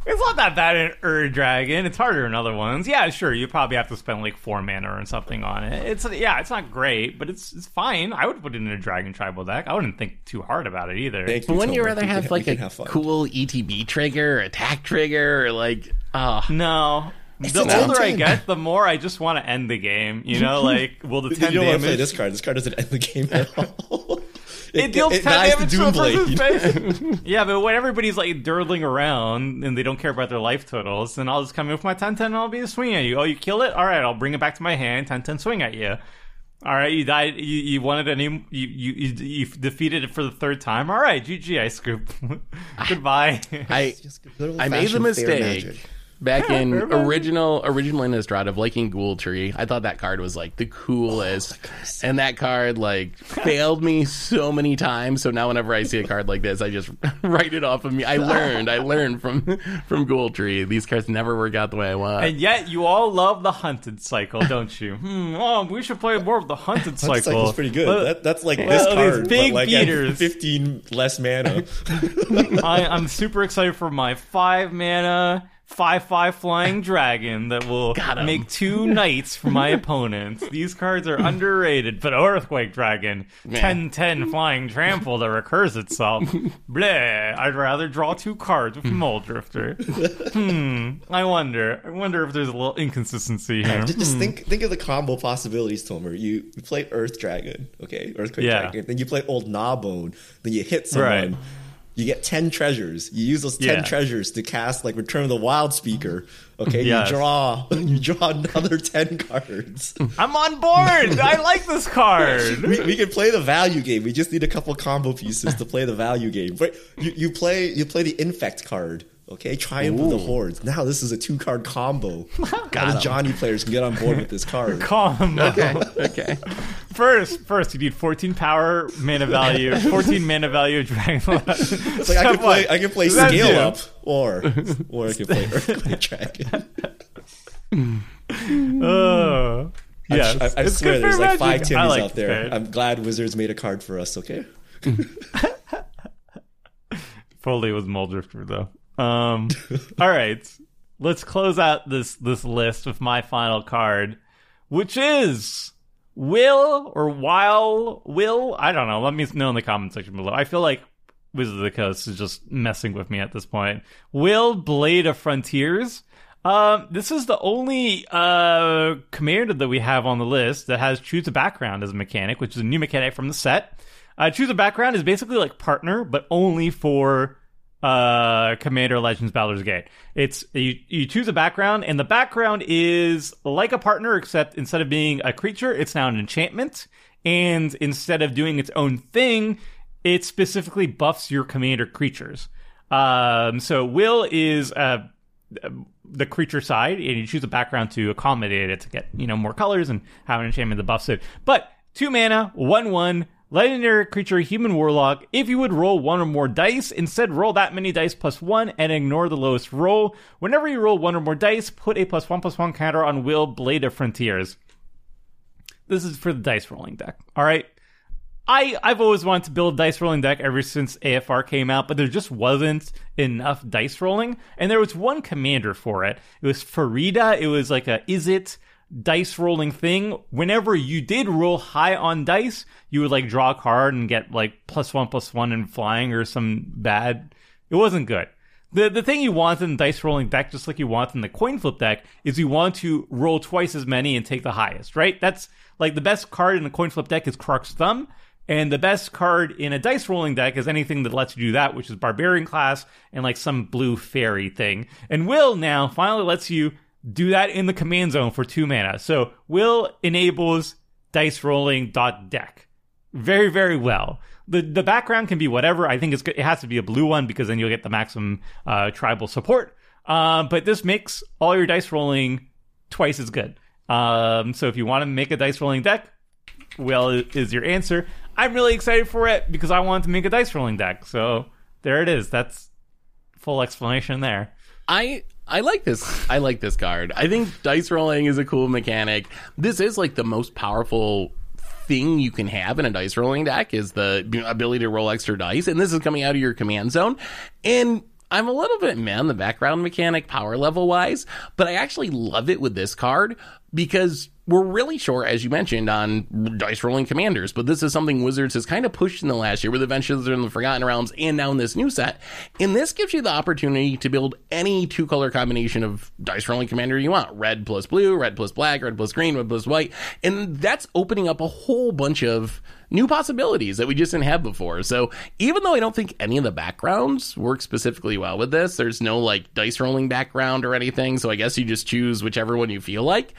It's not that bad in Ur Dragon. It's harder in other ones. Yeah, sure. You probably have to spend like four mana or something on it. It's yeah, it's not great, but it's it's fine. I would put it in a Dragon Tribal deck. I wouldn't think too hard about it either. Thank But wouldn't you rather We have like a have cool ETB trigger, attack trigger, or like oh No. The older I get, the more I just want to end the game. You know, like will the ten You ten don't want to play damage? this card. This card doesn't end the game at all. It, deals it ten dies damage to to a Doomblade. person's face. yeah, but when everybody's like dirtling around and they don't care about their life totals, then I'll just come in with my 10-10 and I'll be a swing at you. Oh, you kill it? All right, I'll bring it back to my hand. 10-10 swing at you. All right, you died. You, you wanted any? You, you you you defeated it for the third time. All right, GG. I scoop. Goodbye. I Good I made the old-fashioned fair mistake magic. Back in fair magic. original original Innistrad of liking Ghoultree. I thought that card was like the coolest, and that card like failed me so many times. So now whenever I see a card like this, I just write it off of me. I learned, I learned from from Ghoultree. These cards never work out the way I want. and yet, you all love the hunted cycle, don't you? Hmm. Oh, we should play more of the hunted That cycle. cycle's pretty good. But- that, that's like well, this these card, big but like beaters. 15 less mana. I, I'm super excited for my five mana, five five flying dragon that will make two knights for my opponents. These cards are underrated, but Earthquake Dragon. 10 10 flying trample that recurs itself. Bleh, I'd rather draw two cards with Mulldrifter. hmm, I wonder. I wonder if there's a little inconsistency here. just just think think of the combo possibilities, Tomer. You, you play Earth Dragon, okay, Earthquake Yeah. Dragon. Then you play Old Gnawbone. Then you hit someone. Right. You get ten treasures. You use those ten Yeah. treasures to cast like Return of the Wildspeaker. Okay, Yes. you draw you draw another ten cards. I'm on board! I like this card! we, we can play the value game. We just need a couple combo pieces to play the value game. But you, you play you play the infect card. Okay, Triumph of the Hordes. Now this is a two card combo. All the 'em. Johnny players can get on board with this card. Combo. okay, okay. First, first you need 14 power mana value, 14 mana value dragon. It's like I can play I can play Does scale do? up or or I can play Earthquake Dragon. Oh. Yes. I, I It's swear good there's like five Magic. I Timmys like out there. it. I'm glad Wizards made a card for us, okay? Foley was Mulldrifter though. Um, all right, let's close out this this list with my final card, which is Will or While Will. I don't know. Let me know in the comment section below. I feel like Wizard of the Coast is just messing with me at this point. Will Blade of Frontiers. Um, this is the only uh, commander that we have on the list that has choose a background as a mechanic, which is a new mechanic from the set. Uh, choose a background is basically like partner, but only for uh, Commander Legends Baldur's Gate. It's you, you choose a background, and the background is like a partner, except instead of being a creature, it's now an enchantment. And instead of doing its own thing, it specifically buffs your commander creatures. Um, so Will is uh, the creature side, and you choose a background to accommodate it to get you know more colors and have an enchantment that buffs it. But two mana, one one, legendary creature, human warlock. If you would roll one or more dice, instead roll that many dice plus one and ignore the lowest roll. Whenever you roll one or more dice, put a plus one plus one counter on Will Blade of Frontiers. This is for the dice rolling deck. All right. I, I've always wanted to build a dice rolling deck ever since AFR came out, but there just wasn't enough dice rolling. And there was one commander for it. It was Farideh. It was like a is it dice rolling thing. Whenever you did roll high on dice, you would like draw a card and get like plus one plus one in flying or some bad. It wasn't good. The the thing you want in dice rolling deck, just like you want in the coin flip deck, is you want to roll twice as many and take the highest, right? That's like the best card in the coin flip deck is Krark's Thumb. And the best card in a dice rolling deck is anything that lets you do that, which is Barbarian class and like some blue fairy thing. And Will now finally lets you do that in the command zone for two mana. So Will enables dice rolling dot deck very very well. The the background can be whatever. I think it's it has to be a blue one because then you'll get the maximum uh, tribal support. Uh, but this makes all your dice rolling twice as good. Um, so if you want to make a dice rolling deck, Will is your answer. I'm really excited for it because I want to make a dice rolling deck. So there it is. That's full explanation there. I I like this. I like this card. I think dice rolling is a cool mechanic. This is like the most powerful thing you can have in a dice rolling deck is the ability to roll extra dice, and this is coming out of your command zone. And I'm a little bit on the background mechanic power level wise, but I actually love it with this card because we're really short, as you mentioned, on dice rolling commanders, but this is something Wizards has kind of pushed in the last year with Adventures in the Forgotten Realms and now in this new set. And this gives you the opportunity to build any two color combination of dice rolling commander you want red plus blue, red plus black, red plus green, red plus white. And that's opening up a whole bunch of new possibilities that we just didn't have before. So even though I don't think any of the backgrounds work specifically well with this, there's no like dice rolling background or anything. So I guess you just choose whichever one you feel like.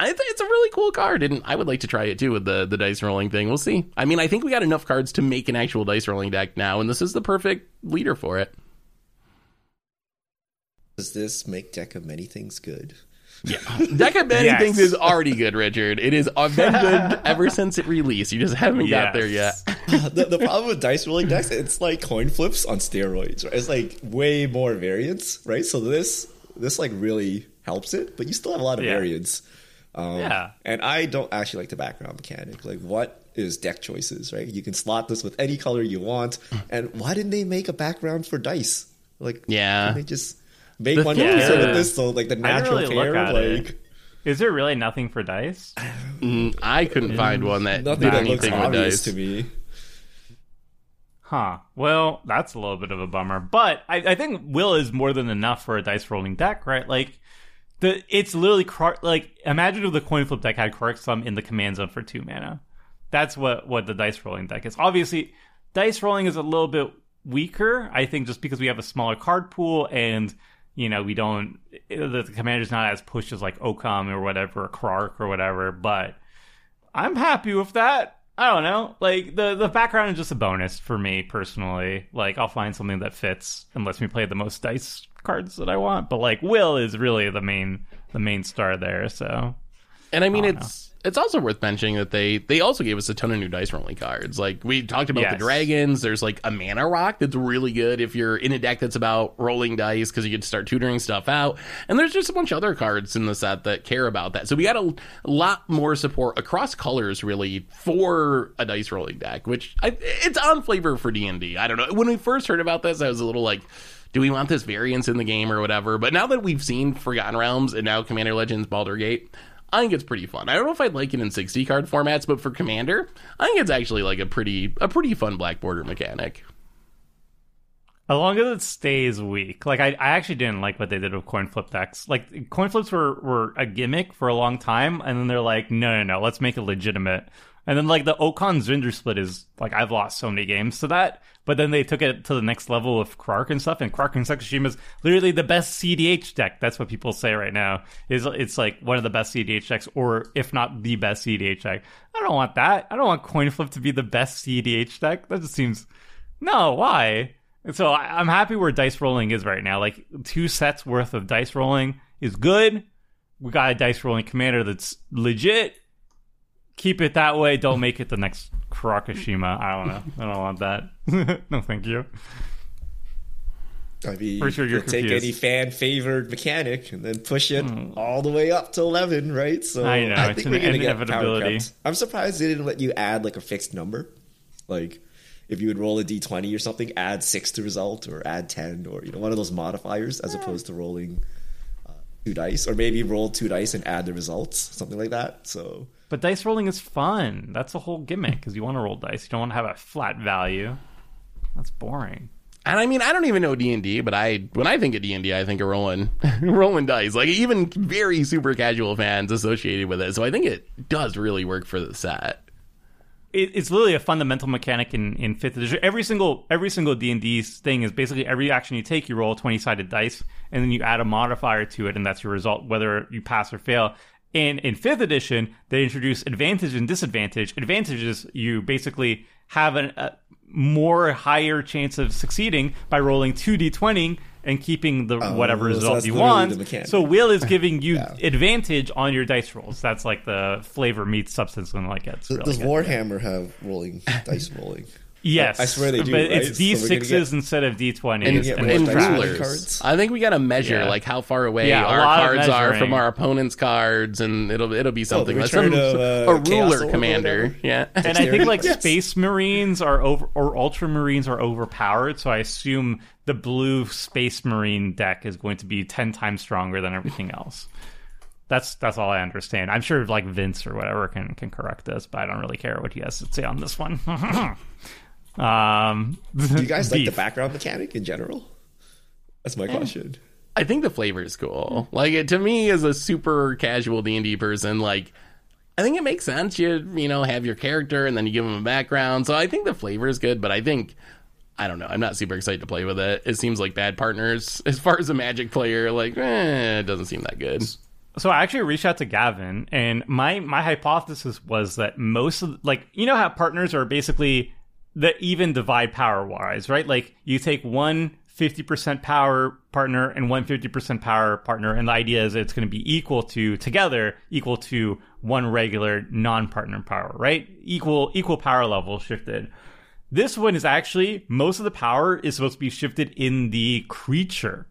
I think it's a really cool card, and I would like to try it too with the the dice rolling thing. We'll see. I mean, I think we got enough cards to make an actual dice rolling deck now, and this is the perfect leader for it. Does this make deck of many things good? Yeah, deck of many Yes. things is already good, Richard. It has uh, been good ever since it released. You just haven't got there yet. The, the problem with dice rolling decks, it's like coin flips on steroids. Right? It's like way more variance, right? So this this like really helps it, but you still have a lot of Yeah. variance. Um, Yeah. and I don't actually like the background mechanic. Like, what is deck choices, right? You can slot this with any color you want. And why didn't they make a background for dice? Like, Yeah. can they just make The one thing cohesive is- with this? So like the natural really look pair, at it. like Is there really nothing for dice? Mm, I couldn't find one that nothing did that looks anything with obvious dice. to me. Huh. Well, that's a little bit of a bummer. But I, I think Will is more than enough for a dice rolling deck, right? Like the it's literally like imagine if the coin flip deck had Krark's Thumb in the command zone for two mana. That's what what the dice rolling deck is. Obviously, dice rolling is a little bit weaker. I think just because we have a smaller card pool and you know we don't the, commander's not as pushed as like Okaun or whatever, or or whatever. But I'm happy with that. I don't know. Like the the background is just a bonus for me personally. Like I'll find something that fits and lets me play the most dice cards that I want. But like Will is really the main the main star there. So And I mean, Oh, it's it's also worth mentioning that they they also gave us a ton of new dice rolling cards. Like we talked about the dragons. There's like a mana rock that's really good if you're in a deck that's about rolling dice because you get to start tutoring stuff out. And there's just a bunch of other cards in the set that care about that. So we got a, lot more support across colors really for a dice rolling deck, which I, it's on flavor for D and I don't know. When we first heard about this, I was a little like. Do we want this variance in the game or whatever? But now that we've seen Forgotten Realms and now Commander Legends Baldur Gate, I think it's pretty fun. I don't know if I'd like it in 60 card formats, but for Commander, I think it's actually like a pretty a pretty fun black border mechanic. as long as it stays weak, like I, I actually didn't like what they did with coin flip decks. Like coin flips were were a gimmick for a long time, and then they're like, no, no, no, let's make it legitimate. And then like the Okaun Zndrsplt is like I've lost so many games to that, but then they took it to the next level with Krark and stuff, and Krark and Sakashima is literally the best CDH deck. That's what people say right now. Is it's like one of the best CDH decks, or if not the best CDH deck. I don't want that. I don't want coin flip to be the best CDH deck. That just seems no. Why? And so I, I'm happy where dice rolling is right now. Like two sets worth of dice rolling is good. We got a dice rolling commander that's legit. Keep it that way. Don't make it the next Karakashima. I don't know. I don't want that. no, thank you. I mean, Pretty sure you're you'll take confused. Hmm. any fan favored mechanic and then push it all the way up to eleven, right? So I know, it's think an we're gonna get power inevitability. kept. I'm surprised they didn't let you add like a fixed number, like if you would roll a d20 or something, add six to result or add ten or you know one of those modifiers as opposed to rolling uh, two dice or maybe roll two dice and add the results, something like that. So But dice rolling is fun. That's the whole gimmick because you want to roll dice. You don't want to have a flat value. That's boring. And I mean, I don't even know D and D, but I when I think of D and I think of rolling rolling dice. Like even very super casual fans associated with it. So I think it does really work for the set. it, it's literally a fundamental mechanic in, in fifth edition. Every single every single D and D thing is basically every action you take, you roll a twenty sided dice, and then you add a modifier to it, and that's your result, whether you pass or fail. And in fifth edition, they introduce advantage and disadvantage. Advantages you basically have an, a more higher chance of succeeding by rolling two d twenty and keeping the oh, whatever Oh, so result you want. So Will is giving you advantage on your dice rolls. That's like the flavor meets substance and like it's really Does good. Warhammer have rolling dice rolling? Yes, I swear they do, But right? it's So D sixes get- instead of D twenties, and, and, get and more and it's dice trash. rolling rulers. cards? I think we got to measure Yeah. like how far away Yeah, our cards are from our opponent's cards, and it'll it'll be something like some, of, uh, a ruler commander. Yeah, And I think like Yes. space marines are over or ultramarines are overpowered. So I assume the blue space marine deck is going to be ten times stronger than everything else. That's that's all I understand. I'm sure like Vince or whatever can can correct this, but I don't really care what he has to say on this one. um, Do you guys like the background mechanic in general? That's my question. I think the flavor is cool. Like it, to me, as a super casual D and D person, like I think it makes sense. You you know have your character and then you give them a background. So I think the flavor is good, but I think. I don't know. I'm not super excited to play with it. It seems like bad partners. As far as a Magic player, like, eh, it doesn't seem that good. So I actually reached out to Gavin, and my my hypothesis was that most of like you know how partners are basically the even divide power wise, right? Like you take one 50% power partner and one 50% power partner, and the idea is it's going to be equal to together equal to one regular non-partner power, right? Equal equal power level shifted. This one is actually most of the power is supposed to be shifted in the creature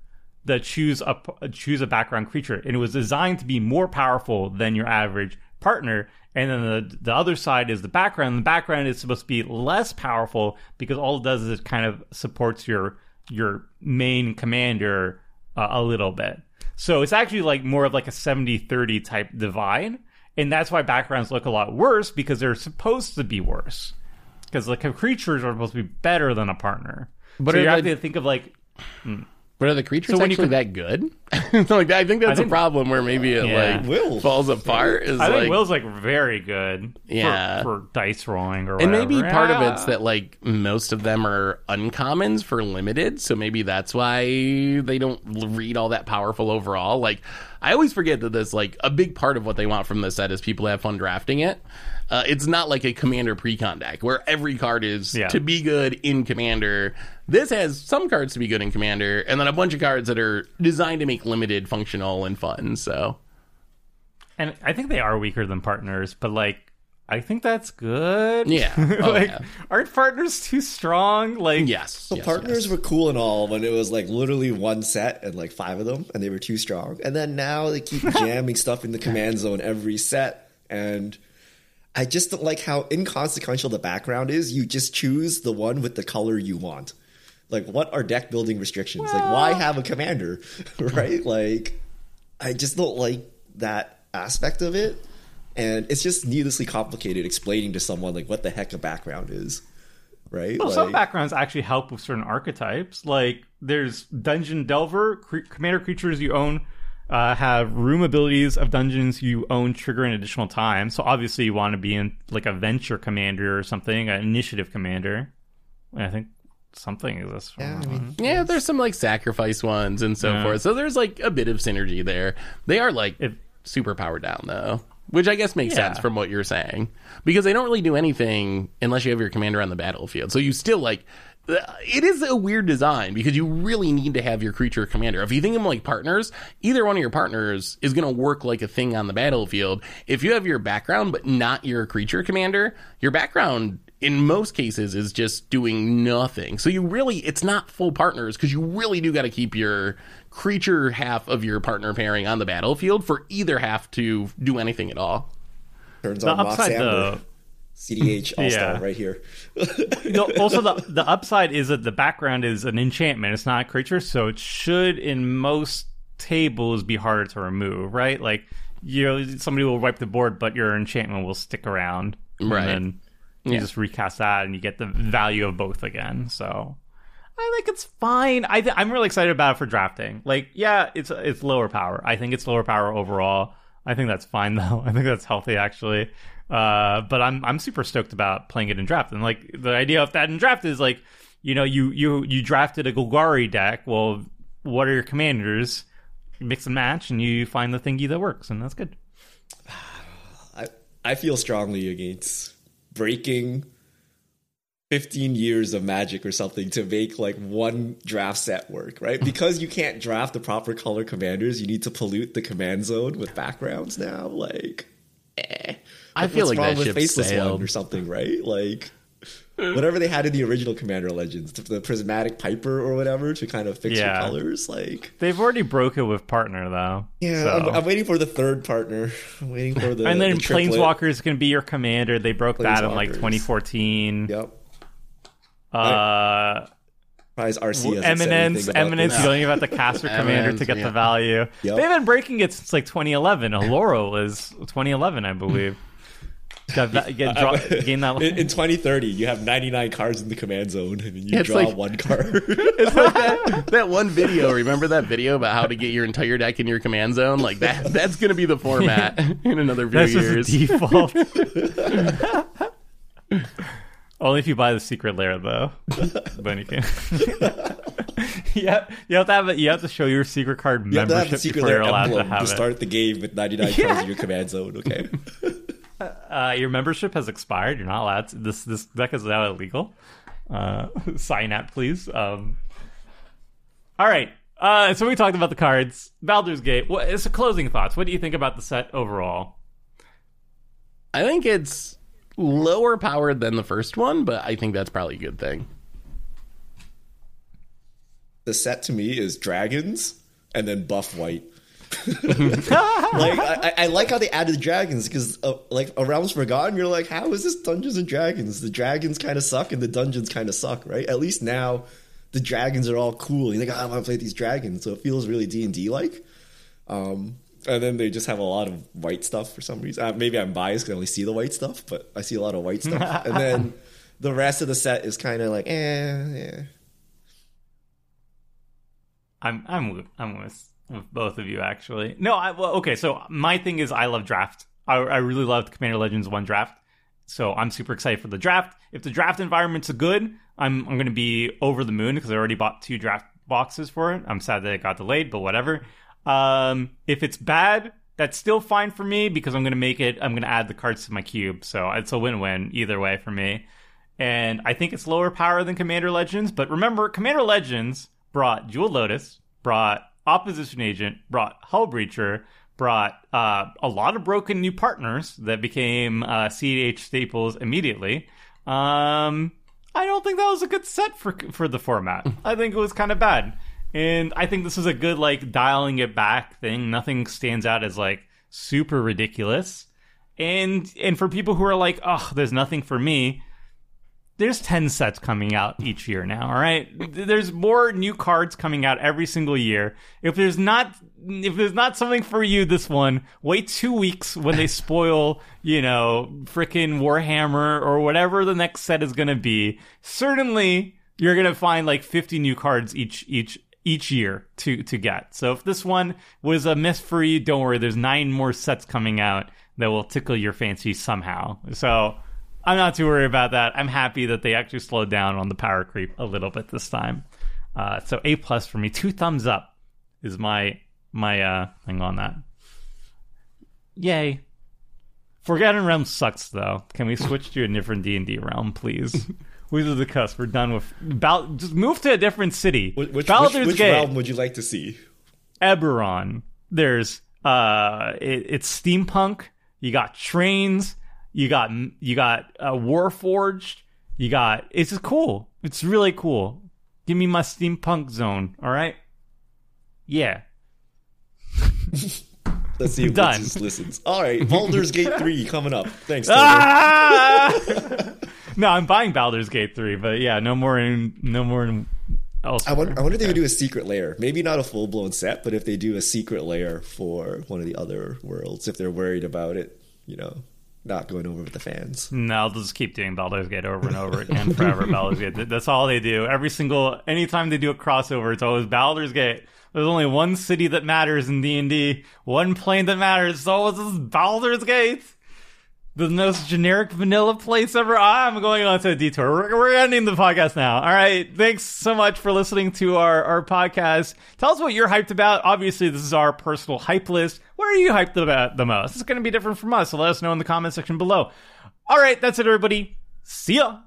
that choose a choose a background creature, and it was designed to be more powerful than your average partner. And then the the other side is the background. The background is supposed to be less powerful because all it does is it kind of supports your your main commander uh, a little bit. So it's actually like more of like a 70-30 type divide. And that's why backgrounds look a lot worse because they're supposed to be worse. Because like creatures are supposed to be better than a partner. But so you have the- to think of like But are the creatures So when you actually com- that good? like I think that's think- a problem where maybe it Yeah. like Will. falls apart. Is I like, think Will's like very good. for- Yeah. For, dice rolling or whatever. and whatever. maybe part of it's that like most of them are uncommons for limited, so maybe that's why they don't read all that powerful overall. Like I always forget that there's like a big part of what they want from the set is people to have fun drafting it. Uh, it's not like a commander pre-con deck where every card is Yeah. to be good in commander. This has some cards to be good in commander, and then a bunch of cards that are designed to make limited functional and fun. So and I think they are weaker than partners, but like I think that's good. Yeah. Oh, like yeah. aren't partners too strong? Like yes, So yes, partners yes. were cool and all when it was like literally one set and like five of them, and they were too strong. And then now they keep jamming stuff in the command zone every set, and I just don't like how inconsequential the background is. You just choose the one with the color you want. Like, what are deck building restrictions? like, why have a commander, right? Like, I just don't like that aspect of it, and it's just needlessly complicated explaining to someone like what the heck a background is, right? Well, some backgrounds actually help with certain archetypes. Like there's Dungeon Delver, cre- commander creatures you own uh, have room abilities of dungeons you own trigger an additional time. So obviously you want to be in like a venture commander or something, an initiative commander. I think something exists. For Yeah, I mean. Yeah, there's some like sacrifice ones and so Yeah. forth. So there's like a bit of synergy there. They are like If- super powered down though, which I guess makes Yeah. sense from what you're saying because they don't really do anything unless you have your commander on the battlefield. So you still like uh, it is a weird design because you really need to have your creature commander. If you think of them like partners, either one of your partners is going to work like a thing on the battlefield. If you have your background but not your creature commander, your background in most cases is just doing nothing. So you really it's not full partners because you really do got to keep your creature half of your partner pairing on the battlefield for either half to do anything at all. Turns The on Mox upside, Amber, though, CDH All Star Yeah. right here. No, also the the upside is that the background is an enchantment. It's not a creature, so it should in most tables be harder to remove, right? Like you know, somebody will wipe the board, but your enchantment will stick around, Right. And then you Yeah. just recast that, and you get the value of both again. So I think it's fine. I th- I'm really excited about it for drafting. Like, yeah, it's it's lower power. I think it's lower power overall. I think that's fine though. I think that's healthy actually. Uh, but I'm I'm super stoked about playing it in draft. And like the idea of that in draft is like, you know, you you you drafted a Golgari deck. Well, what are your commanders? Mix and match, and you find the thingy that works, and that's good. I I feel strongly against breaking 15 years of magic or something to make like one draft set work, right? Because you can't draft the proper color commanders, you need to pollute the command zone with backgrounds now. Like, eh. I feel like that ship Faceless sailed. One or something, right? Like, whatever they had in the original Commander Legends, the prismatic Piper or whatever to kind of fix Yeah. your colors. Like, They've already broke it with partner though. yeah, So- I'm, I'm waiting for the third partner. I'm waiting for the and then the. Planeswalker is going to be your commander. They broke that in like 2014. Yep. Uh, Prize RC hasn't Eminence, anything about Eminence. this. You don't even have to cast your commander to get yeah. the value. Yep. They've been breaking it since like 2011. Alora was 2011, I believe. Got that, get, draw, gain that. In, in 2030, you have 99 cards in the command zone, and you It's draw like- one card. It's like that, that one video. Remember that video about how to get your entire deck in your command zone? Like that. That's going to be the format in another few That's years. just default. Only if you buy the secret layer, though. then you can. yeah, you have to have it. You have to show your secret card you have to have the secret before you're layer allowed emblem to have to it. start the game with 99 cards in your command zone. Okay. Uh, your membership has expired. You're not allowed. To, this this deck is now illegal. Uh, sign up, please. Um, all right. Uh, so we talked about the cards. Baldur's Gate. What, it's a closing thoughts. What do you think about the set overall? I think it's lower powered than the first one, but I think that's probably a good thing. the set to me is dragons and then buff white. like I, I- like how they added the dragons because uh, like a realms forgotten you're like how is this dungeons and dragons? The dragons kind of suck and the dungeons kind of suck right? At least now the dragons are all cool. You're like "Oh, i want to play these dragons. So it feels really d&d like um and then they just have a lot of white stuff for some reason. Uh, maybe i'm biased because i only see the white stuff but i see a lot of white stuff. And then the rest of the set is kind of like eh yeah. I'm I'm I'm with with both of you actually. No, I well okay. So my thing is I love draft. I, I really loved Commander Legends one draft. So I'm super excited for the draft. If the draft environment's good, I'm I'm going to be over the moon because I already bought two draft boxes for it. I'm sad that it got delayed, but whatever. Um, if it's bad, that's still fine for me because I'm going to make it. I'm going to add the cards to my cube, so it's a win-win either way for me. And I think it's lower power than Commander Legends. But remember, Commander Legends brought Jeweled Lotus, brought Opposition Agent, brought Hull Breacher, brought uh, a lot of broken new partners that became uh, CH staples immediately. Um, I don't think that was a good set for for the format. I think it was kind of bad, and I think this is a good like dialing it back thing. Nothing stands out as like super ridiculous, and and for people who are like, oh, there's nothing for me there's 10 sets coming out each year now all right? There's more new cards coming out every single year. If there's not if there's not something for you this one wait two weeks when they spoil you know freaking warhammer or whatever the next set is going to be. Certainly you're going to find like 50 new cards each each each year to to get. So if this one was a miss for you don't worry there's nine more sets coming out that will tickle your fancy somehow. So I'm not too worried about that. I'm happy that they actually slowed down on the power creep a little bit this time. Uh, so A plus for me. Two thumbs up is my my uh, thing on that. Yay. Forgotten Realm sucks though. Can we switch to a different D and D realm, please? Wizards of the Coast. We're done with. Bal- just move to a different city. which, which, Baldur's which realm would you like to see Eberron. There's uh, it, it's steampunk. You got trains. You got you got uh, Warforged. You got it's just cool. It's really cool. Give me my steampunk zone. All right. Yeah. Let's see if Done. Witches listens. All right, Baldur's Gate 3 coming up. Thanks. Ah! no, I'm buying Baldur's Gate three, but yeah, no more in no more in elsewhere. I wonder, I wonder if they would do a secret layer. Maybe not a full blown set, but if they do a secret layer for one of the other worlds, if they're worried about it, you know, not going over with the fans. No, they'll just keep doing Baldur's Gate over and over again forever. Baldur's Gate. That's all they do. Every single anytime they do a crossover, it's always Baldur's Gate. There's only one city that matters in D and D, one plane that matters. It's just Baldur's Gate. The most generic vanilla place ever. I'm going on to a detour. We're, we're ending the podcast now. All right. Thanks so much for listening to our, our podcast. Tell us what you're hyped about. Obviously, this is our personal hype list. What are you hyped about the most? It's going to be different from us. So let us know in the comment section below. All right. That's it, everybody. See ya.